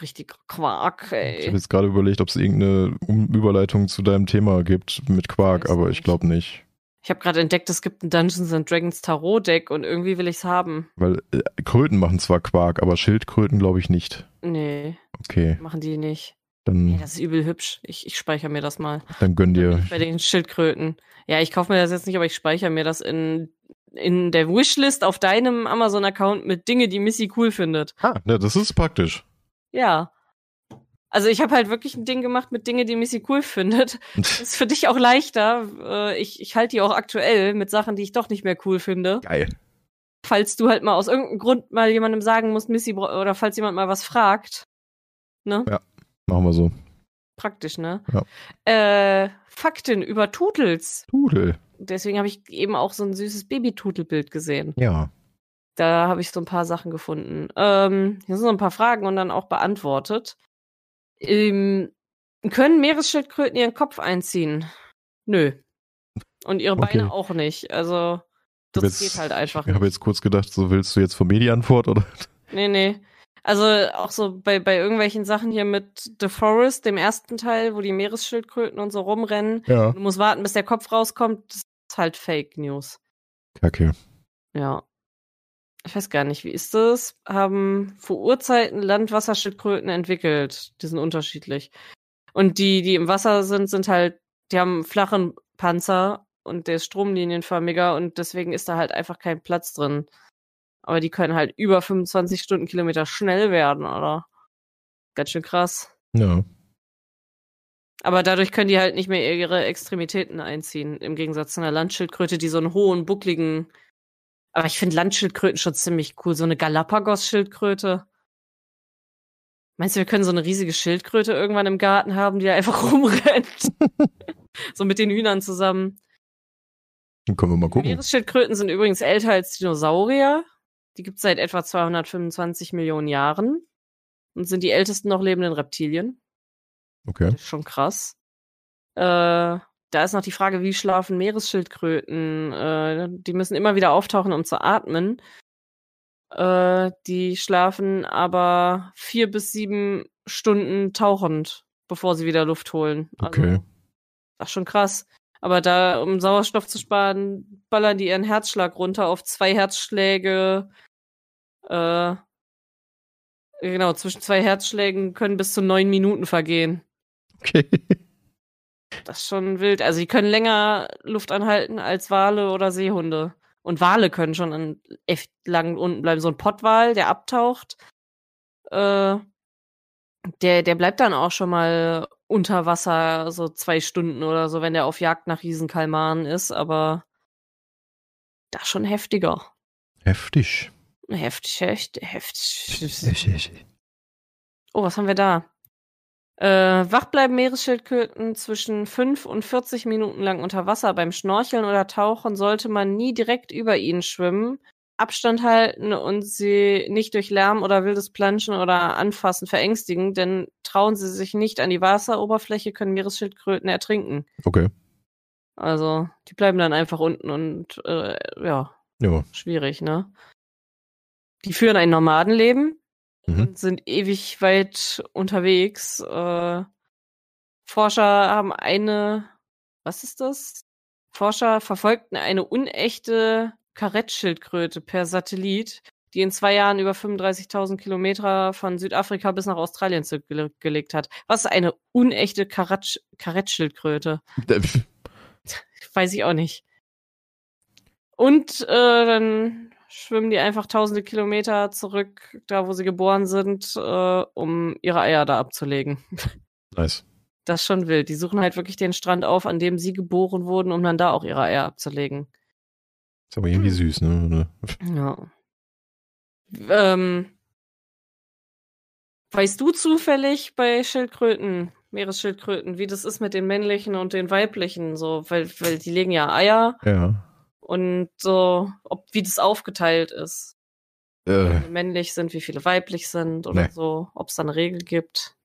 Richtig Quark, Ich habe ey. jetzt gerade überlegt, ob es irgendeine Überleitung zu deinem Thema gibt mit Quark, Weiß aber nicht. ich glaube nicht. Ich habe gerade entdeckt, es gibt ein Dungeons and Dragons Tarot Deck und irgendwie will ich's haben. Weil äh, Kröten machen zwar Quark, aber Schildkröten glaube ich nicht. Nee, Okay, machen die nicht. Dann, das ist übel hübsch. Ich, ich speichere mir das mal. dann gönn dir. Bei den Schildkröten. Ja, ich kaufe mir das jetzt nicht, aber ich speichere mir das in, in der Wishlist auf deinem Amazon-Account mit Dinge, die Missy cool findet. Ah, ja, das ist praktisch. Ja. Also ich habe halt wirklich ein Ding gemacht mit Dinge, die Missy cool findet. Das ist für dich auch leichter. Äh, Ich, ich halte die auch aktuell mit Sachen, die ich doch nicht mehr cool finde. Geil. Falls du halt mal aus irgendeinem Grund mal jemandem sagen musst, Missy, oder falls jemand mal was fragt. Ne? Ja. Machen wir so. Praktisch, ne? Ja. Äh, Fakten über Tutels. Tudel. Deswegen habe ich eben auch so ein süßes Baby-Tutelbild gesehen. Ja. Da habe ich so ein paar Sachen gefunden. Ähm, hier sind so ein paar Fragen und dann auch beantwortet. Ähm, können Meeresschildkröten ihren Kopf einziehen? Nö. Und ihre Okay. Beine auch nicht. Also, das Jetzt- geht halt einfach Ich habe jetzt kurz gedacht, so willst du jetzt von mir die Antwort oder? Nee, nee. Also auch so bei, bei irgendwelchen Sachen hier mit The Forest, dem ersten Teil, wo die Meeresschildkröten und so rumrennen. Ja. Du musst warten, bis der Kopf rauskommt. Das ist halt Fake News. Kacke. Ja. Ich weiß gar nicht, wie ist das? Haben vor Urzeiten Landwasserschildkröten entwickelt. Die sind unterschiedlich. Und die, die im Wasser sind, sind halt, die haben einen flachen Panzer und der ist stromlinienförmiger und deswegen ist da halt einfach kein Platz drin. Aber die können halt über 25 Stundenkilometer schnell werden, oder? Ganz schön krass. Ja. Aber dadurch können die halt nicht mehr ihre Extremitäten einziehen, im Gegensatz zu einer Landschildkröte, die so einen hohen, buckligen. Aber ich finde Landschildkröten schon ziemlich cool. So eine Galapagos-Schildkröte. Meinst du, wir können so eine riesige Schildkröte irgendwann im Garten haben, die einfach rumrennt? so mit den Hühnern zusammen. Dann können wir mal gucken. Meeresschildkröten sind übrigens älter als Dinosaurier. Die gibt es seit etwa 225 Millionen Jahren und sind die ältesten noch lebenden Reptilien. Okay. Das ist schon krass. Äh, da ist noch die Frage, wie schlafen Meeresschildkröten? Äh, die müssen immer wieder auftauchen, um zu atmen. Äh, die schlafen aber vier bis sieben Stunden tauchend, bevor sie wieder Luft holen. Also, Okay. Das ist schon krass. Aber da, um Sauerstoff zu sparen, ballern die ihren Herzschlag runter auf zwei Herzschläge. Äh, genau, zwischen zwei Herzschlägen können bis zu neun Minuten vergehen. Okay. Das ist schon wild. Also die können länger Luft anhalten als Wale oder Seehunde. Und Wale können schon echt lang unten bleiben. So ein Pottwal, der abtaucht, äh, der, der bleibt dann auch schon mal unter Wasser so zwei Stunden oder so, wenn der auf Jagd nach Riesenkalmanen ist. Aber das ist schon heftiger. Heftig. Heftig, heftig, heftig. Oh, was haben wir da? Äh, wach bleiben Meeresschildkröten zwischen 5 und 40 Minuten lang unter Wasser. Beim Schnorcheln oder Tauchen sollte man nie direkt über ihnen schwimmen, Abstand halten und sie nicht durch Lärm oder wildes Planschen oder Anfassen verängstigen, denn trauen sie sich nicht an die Wasseroberfläche, können Meeresschildkröten ertrinken. Okay. Also, die bleiben dann einfach unten und äh, ja, Ja. schwierig, ne? Die führen ein Nomadenleben Mhm. und sind ewig weit unterwegs. Äh, Forscher haben eine, was ist das? Forscher verfolgten eine unechte Karettschildkröte per Satellit, die in zwei Jahren über 35.000 Kilometer von Südafrika bis nach Australien zurückgelegt hat. Was ist eine unechte Karatsch Karettschildkröte? Weiß ich auch nicht. Und äh, dann schwimmen die einfach tausende Kilometer zurück, da wo sie geboren sind, äh, um ihre Eier da abzulegen. Nice. Das ist schon wild. Die suchen halt wirklich den Strand auf, an dem sie geboren wurden, um dann da auch ihre Eier abzulegen. Ist aber irgendwie süß, ne? Ja. Ähm, weißt du zufällig bei Schildkröten, Meeresschildkröten, wie das ist mit den männlichen und den weiblichen, so, weil, weil die legen ja Eier Ja. Und so, ob wie das aufgeteilt ist. Äh, Wie männlich sind, wie viele weiblich sind oder Nee. so, ob es da eine Regel gibt.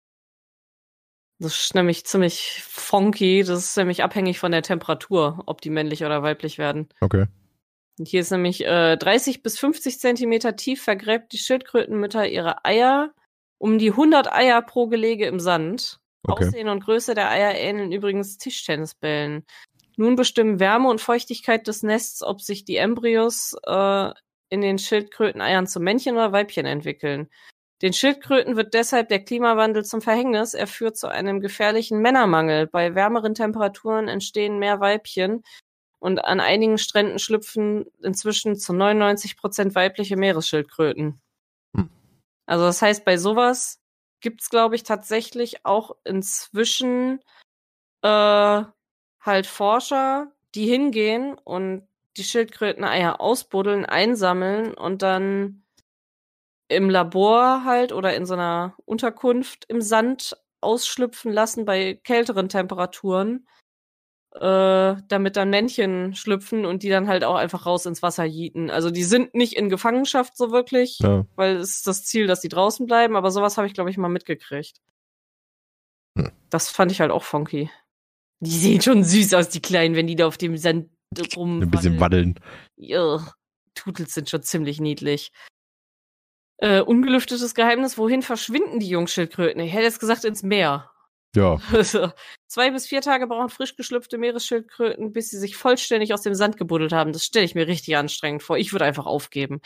Das ist nämlich ziemlich funky, das ist nämlich abhängig von der Temperatur, ob die männlich oder weiblich werden. okay. Und hier ist nämlich äh, 30 bis 50 Zentimeter tief vergräbt die Schildkrötenmütter ihre Eier um die 100 Eier pro Gelege im Sand. Okay. Aussehen und Größe der Eier ähneln übrigens Tischtennisbällen. Nun bestimmen Wärme und Feuchtigkeit des Nests, ob sich die Embryos äh, in den Schildkröteneiern zu Männchen oder Weibchen entwickeln. Den Schildkröten wird deshalb der Klimawandel zum Verhängnis. Er führt zu einem gefährlichen Männermangel. Bei wärmeren Temperaturen entstehen mehr Weibchen und an einigen Stränden schlüpfen inzwischen zu 99 Prozent weibliche Meeresschildkröten. Hm. Also das heißt, bei sowas gibt's, glaube ich, tatsächlich auch inzwischen äh, halt Forscher, die hingehen und die Schildkröteneier ausbuddeln, einsammeln und dann im Labor halt oder in so einer Unterkunft im Sand ausschlüpfen lassen bei kälteren Temperaturen, äh, damit dann Männchen schlüpfen und die dann halt auch einfach raus ins Wasser jieten. Also die sind nicht in Gefangenschaft so wirklich, Ja. weil es ist das Ziel, dass die draußen bleiben, aber sowas habe ich, glaube ich, mal mitgekriegt. Hm. Das fand ich halt auch funky. Die sehen schon süß aus, die Kleinen, wenn die da auf dem Sand rum. Ein bisschen waddeln. Ja, Tutels sind schon ziemlich niedlich. Äh, ungelüftetes Geheimnis, wohin verschwinden die Jungschildkröten? Ich hätte jetzt gesagt ins Meer. Ja. Also, zwei bis vier Tage brauchen frisch geschlüpfte Meeresschildkröten, bis sie sich vollständig aus dem Sand gebuddelt haben. Das stelle ich mir richtig anstrengend vor. Ich würde einfach aufgeben.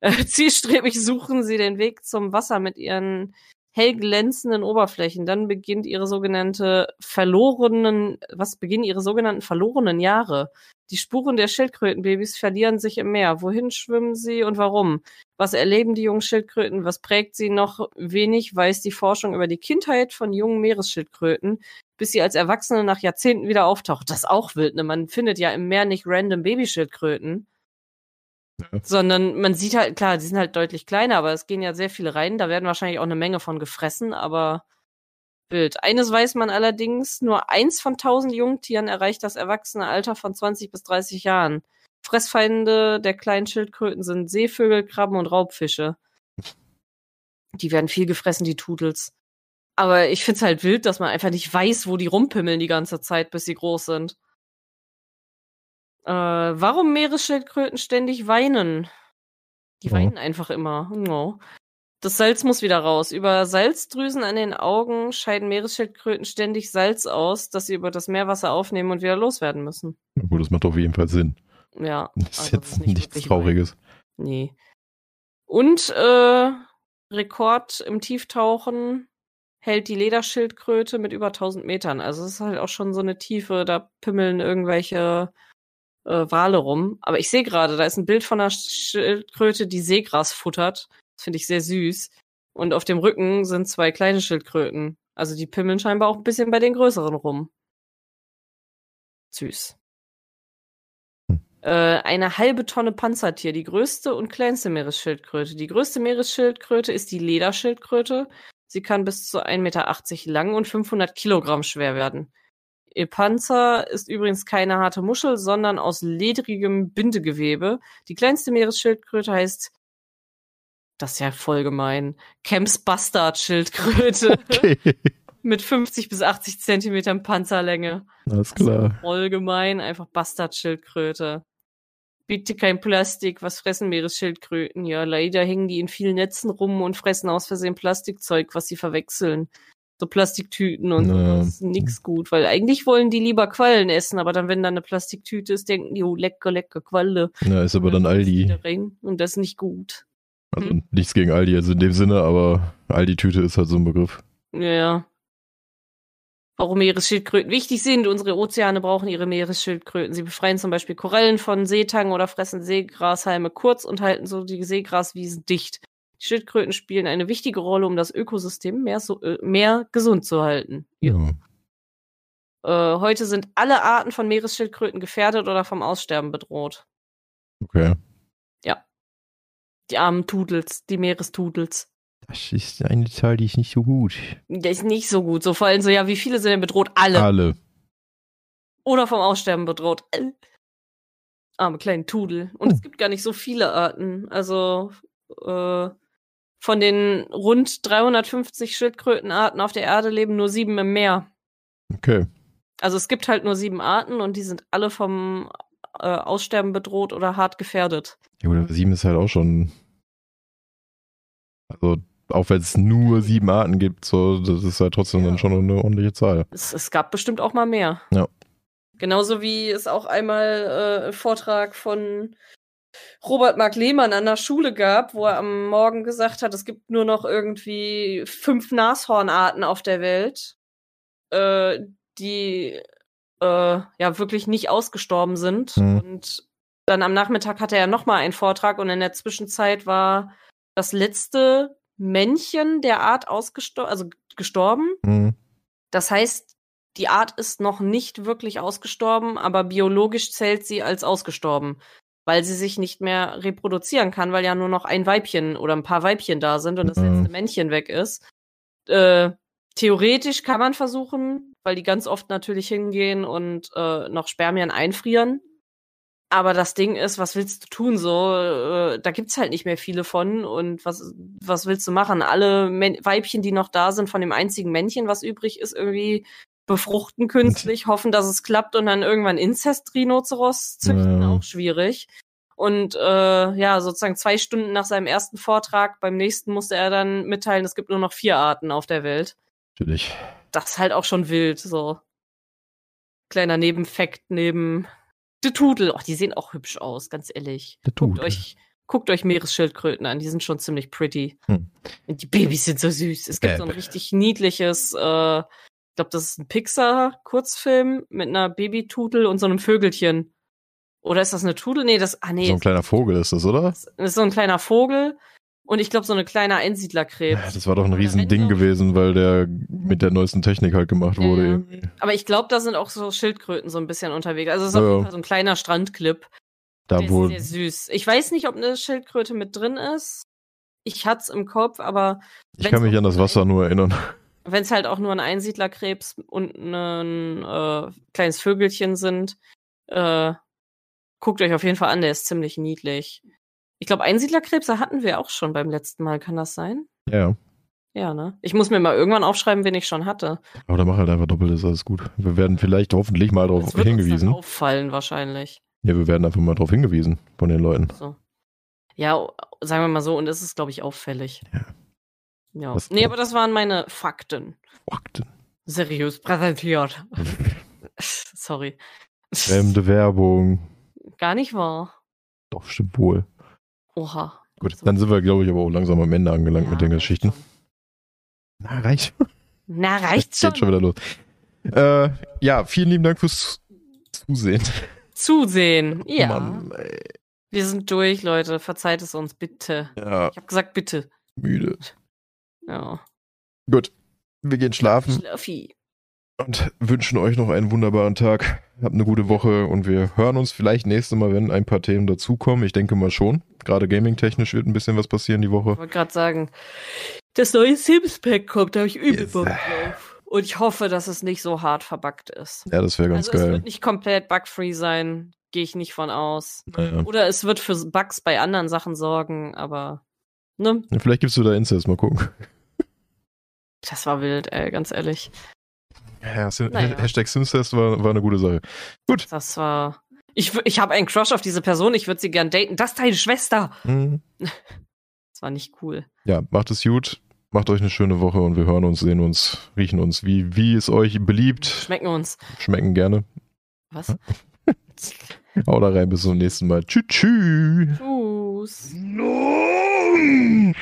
Äh, zielstrebig suchen sie den Weg zum Wasser mit ihren hell glänzenden Oberflächen. Dann beginnt ihre sogenannte verlorenen, was beginnen ihre sogenannten verlorenen Jahre. Die Spuren der Schildkrötenbabys verlieren sich im Meer. Wohin schwimmen sie und warum? Was erleben die jungen Schildkröten? Was prägt sie noch? Wenig weiß die Forschung über die Kindheit von jungen Meeresschildkröten, bis sie als Erwachsene nach Jahrzehnten wieder auftaucht. Das ist auch wild, ne? Man findet ja im Meer nicht random Babyschildkröten. Sondern man sieht halt, klar, die sind halt deutlich kleiner, aber es gehen ja sehr viele rein. Da werden wahrscheinlich auch eine Menge von gefressen, aber wild. Eines weiß man allerdings, nur eins von tausend Jungtieren erreicht das erwachsene Alter von 20 bis 30 Jahren. Fressfeinde der kleinen Schildkröten sind Seevögel, Krabben und Raubfische. Die werden viel gefressen, die Tudels. Aber ich find's halt wild, dass man einfach nicht weiß, wo die rumpimmeln die ganze Zeit, bis sie groß sind. Äh, warum Meeresschildkröten ständig weinen? Die weinen einfach immer. No. Das Salz muss wieder raus. Über Salzdrüsen an den Augen scheiden Meeresschildkröten ständig Salz aus, das sie über das Meerwasser aufnehmen und wieder loswerden müssen. Na Gut, das macht auf jeden Fall Sinn. Ja. Das ist also jetzt nicht nichts Trauriges. Nee. Und äh, Rekord im Tieftauchen hält die Lederschildkröte mit über 1000 Metern. Also es ist halt auch schon so eine Tiefe, da pimmeln irgendwelche äh, Wale rum. Aber ich sehe gerade, da ist ein Bild von einer Schildkröte, die Seegras futtert. Das finde ich sehr süß. Und auf dem Rücken sind zwei kleine Schildkröten. Also die pimmeln scheinbar auch ein bisschen bei den größeren rum. Süß. Hm. Äh, eine halbe Tonne Panzertier, die größte und kleinste Meeresschildkröte. Die größte Meeresschildkröte ist die Lederschildkröte. Sie kann bis zu 1,80 Meter lang und 500 Kilogramm schwer werden. Ihr Panzer ist übrigens keine harte Muschel, sondern aus ledrigem Bindegewebe. Die kleinste Meeresschildkröte heißt, das ist ja voll gemein, Camps Bastard Schildkröte Okay. mit 50 bis 80 Zentimetern Panzerlänge. Alles klar. Voll gemein, einfach Bastardschildkröte. Bitte kein Plastik, was fressen Meeresschildkröten? Ja, leider hängen die in vielen Netzen rum und fressen aus Versehen Plastikzeug, was sie verwechseln. So Plastiktüten und Ja. so. Das ist nix gut, weil eigentlich wollen die lieber Quallen essen, aber dann, wenn da eine Plastiktüte ist, denken die, oh, lecker, lecker Qualle. Ja, ist aber Und dann sie Aldi. Und das ist nicht gut. Also Hm. nichts gegen Aldi, also in dem Sinne, aber Aldi-Tüte ist halt so ein Begriff. Ja. Warum Meeresschildkröten wichtig sind. Unsere Ozeane brauchen ihre Meeresschildkröten. Sie befreien zum Beispiel Korallen von Seetangen oder fressen Seegrashalme kurz und halten so die Seegraswiesen dicht. Die Schildkröten spielen eine wichtige Rolle, um das Ökosystem mehr, so, äh, mehr gesund zu halten. Ja. Äh, heute sind alle Arten von Meeresschildkröten gefährdet oder vom Aussterben bedroht. Okay. Die armen Tudels, die Meerestudels. Das ist eine Zahl, die ist nicht so gut. Das ist nicht so gut. So vor allem so, ja, wie viele sind denn bedroht? Alle. Alle. oder vom Aussterben bedroht. Äh. Arme kleinen Tudel. Und es Hm. gibt gar nicht so viele Arten. Also äh, von den rund 350 Schildkrötenarten auf der Erde leben nur sieben im Meer. Okay. Also es gibt halt nur sieben Arten und die sind alle vom äh, Aussterben bedroht oder hart gefährdet. Ja gut, sieben ist halt auch schon. Also, auch wenn es nur sieben Arten gibt, so, das ist halt trotzdem Ja. dann schon eine ordentliche Zahl. Es, es gab bestimmt auch mal mehr. Ja. Genauso wie es auch einmal äh, Vortrag von Robert Mark Lehmann an der Schule gab, wo er am Morgen gesagt hat, es gibt nur noch irgendwie fünf Nashornarten auf der Welt, äh, die äh, ja wirklich nicht ausgestorben sind. Mhm. Und dann am Nachmittag hatte er nochmal einen Vortrag und in der Zwischenzeit war das letzte Männchen der Art ausgestorben, also gestorben. Hm. Das heißt, die Art ist noch nicht wirklich ausgestorben, aber biologisch zählt sie als ausgestorben, weil sie sich nicht mehr reproduzieren kann, weil ja nur noch ein Weibchen oder ein paar Weibchen da sind und das Mhm. letzte Männchen weg ist. Äh, theoretisch kann man versuchen, weil die ganz oft natürlich hingehen und äh, noch Spermien einfrieren. Aber das Ding ist, was willst du tun so? Äh, da gibt's halt nicht mehr viele von und was was willst du machen? Alle Män Weibchen, die noch da sind von dem einzigen Männchen, was übrig ist, irgendwie befruchten künstlich, hoffen, dass es klappt und dann irgendwann Inzest-Rhinoceros züchten, Ja. auch schwierig. Und äh, ja, sozusagen zwei Stunden nach seinem ersten Vortrag, beim nächsten musste er dann mitteilen, es gibt nur noch vier Arten auf der Welt. Natürlich. Das ist halt auch schon wild, so. Kleiner Nebenfakt neben die Tudel. Oh, die sehen auch hübsch aus, ganz ehrlich. Der Guckt Tudel. euch, guckt euch Meeresschildkröten an, die sind schon ziemlich pretty. Hm. Und die Babys sind so süß. Es gibt so ein richtig niedliches, äh, ich glaube, das ist ein Pixar-Kurzfilm mit einer Babytudel und so einem Vögelchen. Oder ist das eine Tudel? Nee, das, ah nee, So ein kleiner Vogel ist das, oder? das ist so ein kleiner Vogel und ich glaube so eine kleine Einsiedlerkrebs. Das war doch ein Oder riesen wenn Ding so- gewesen, weil der mit der neuesten Technik halt gemacht Ja, wurde. ja. irgendwie. Aber ich glaube, da sind auch so Schildkröten so ein bisschen unterwegs. Also es ist Ja, auf jeden ja. Fall so ein kleiner Strandclip. Da Der wo, ist sehr süß. Ich weiß nicht, ob eine Schildkröte mit drin ist. Ich hat's im Kopf, aber ich kann mich an das Wasser nur erinnern. Wenn es halt auch nur ein Einsiedlerkrebs und ein äh, kleines Vögelchen sind, äh, guckt euch auf jeden Fall an, der ist ziemlich niedlich. Ich glaube, Einsiedlerkrebse hatten wir auch schon beim letzten Mal, kann das sein? Ja. Ja, ne? Ich muss mir mal irgendwann aufschreiben, wen ich schon hatte. Aber dann mach halt einfach doppelt, ist alles gut. Wir werden vielleicht hoffentlich mal darauf uns hingewiesen. dann auffallen wahrscheinlich. Ja, wir werden einfach mal darauf hingewiesen von den Leuten. So. Ja, sagen wir mal so, und es ist, glaube ich, auffällig. Ja. Ja. Das- nee, aber das waren meine Fakten. Fakten. Seriös präsentiert. Sorry. Fremde Werbung. Gar nicht wahr. Doch, stimmt wohl. Oha. Gut, dann sind wir, glaube ich, aber auch langsam am Ende angelangt Ja, mit den Geschichten. schon. Na, reicht. Na, reicht schon. Geht schon wieder los. Äh, ja, vielen lieben Dank fürs Zusehen. Zusehen. Ja. Mann. Wir sind durch, Leute. Verzeiht es uns, bitte. Ja, Ich habe gesagt, bitte. müde. Ja. Gut, wir gehen schlafen Schlaffi. und wünschen euch noch einen wunderbaren Tag. Habt eine gute Woche und wir hören uns vielleicht nächste Mal, wenn ein paar Themen dazukommen. Ich denke mal schon. Gerade gaming-technisch wird ein bisschen was passieren die Ich Woche. wollte gerade sagen, das neue Sims-Pack kommt, da habe ich übel Yes. Bock drauf. Und ich hoffe, dass es nicht so hart verbuggt ist. Ja, das wäre ganz also es geil. wird nicht komplett bugfree sein, gehe ich nicht von aus. Naja. Oder es wird für Bugs bei anderen Sachen sorgen, aber ne, Ja, Vielleicht gibst du da Incest, mal gucken. Das war wild, ey, ganz ehrlich. Ja, Sin naja. Hashtag Sincest war, war eine gute Sache. Gut. Das war. Ich, ich habe einen Crush auf diese Person, ich würde sie gern daten. Das ist deine Schwester. Mhm. Das war nicht cool. Ja, macht es gut. Macht euch eine schöne Woche und wir hören uns, sehen uns, riechen uns, wie, wie es euch beliebt. Schmecken uns. Schmecken gerne. Was? Hau da rein, bis zum nächsten Mal. Tschüss. Tschüss. No!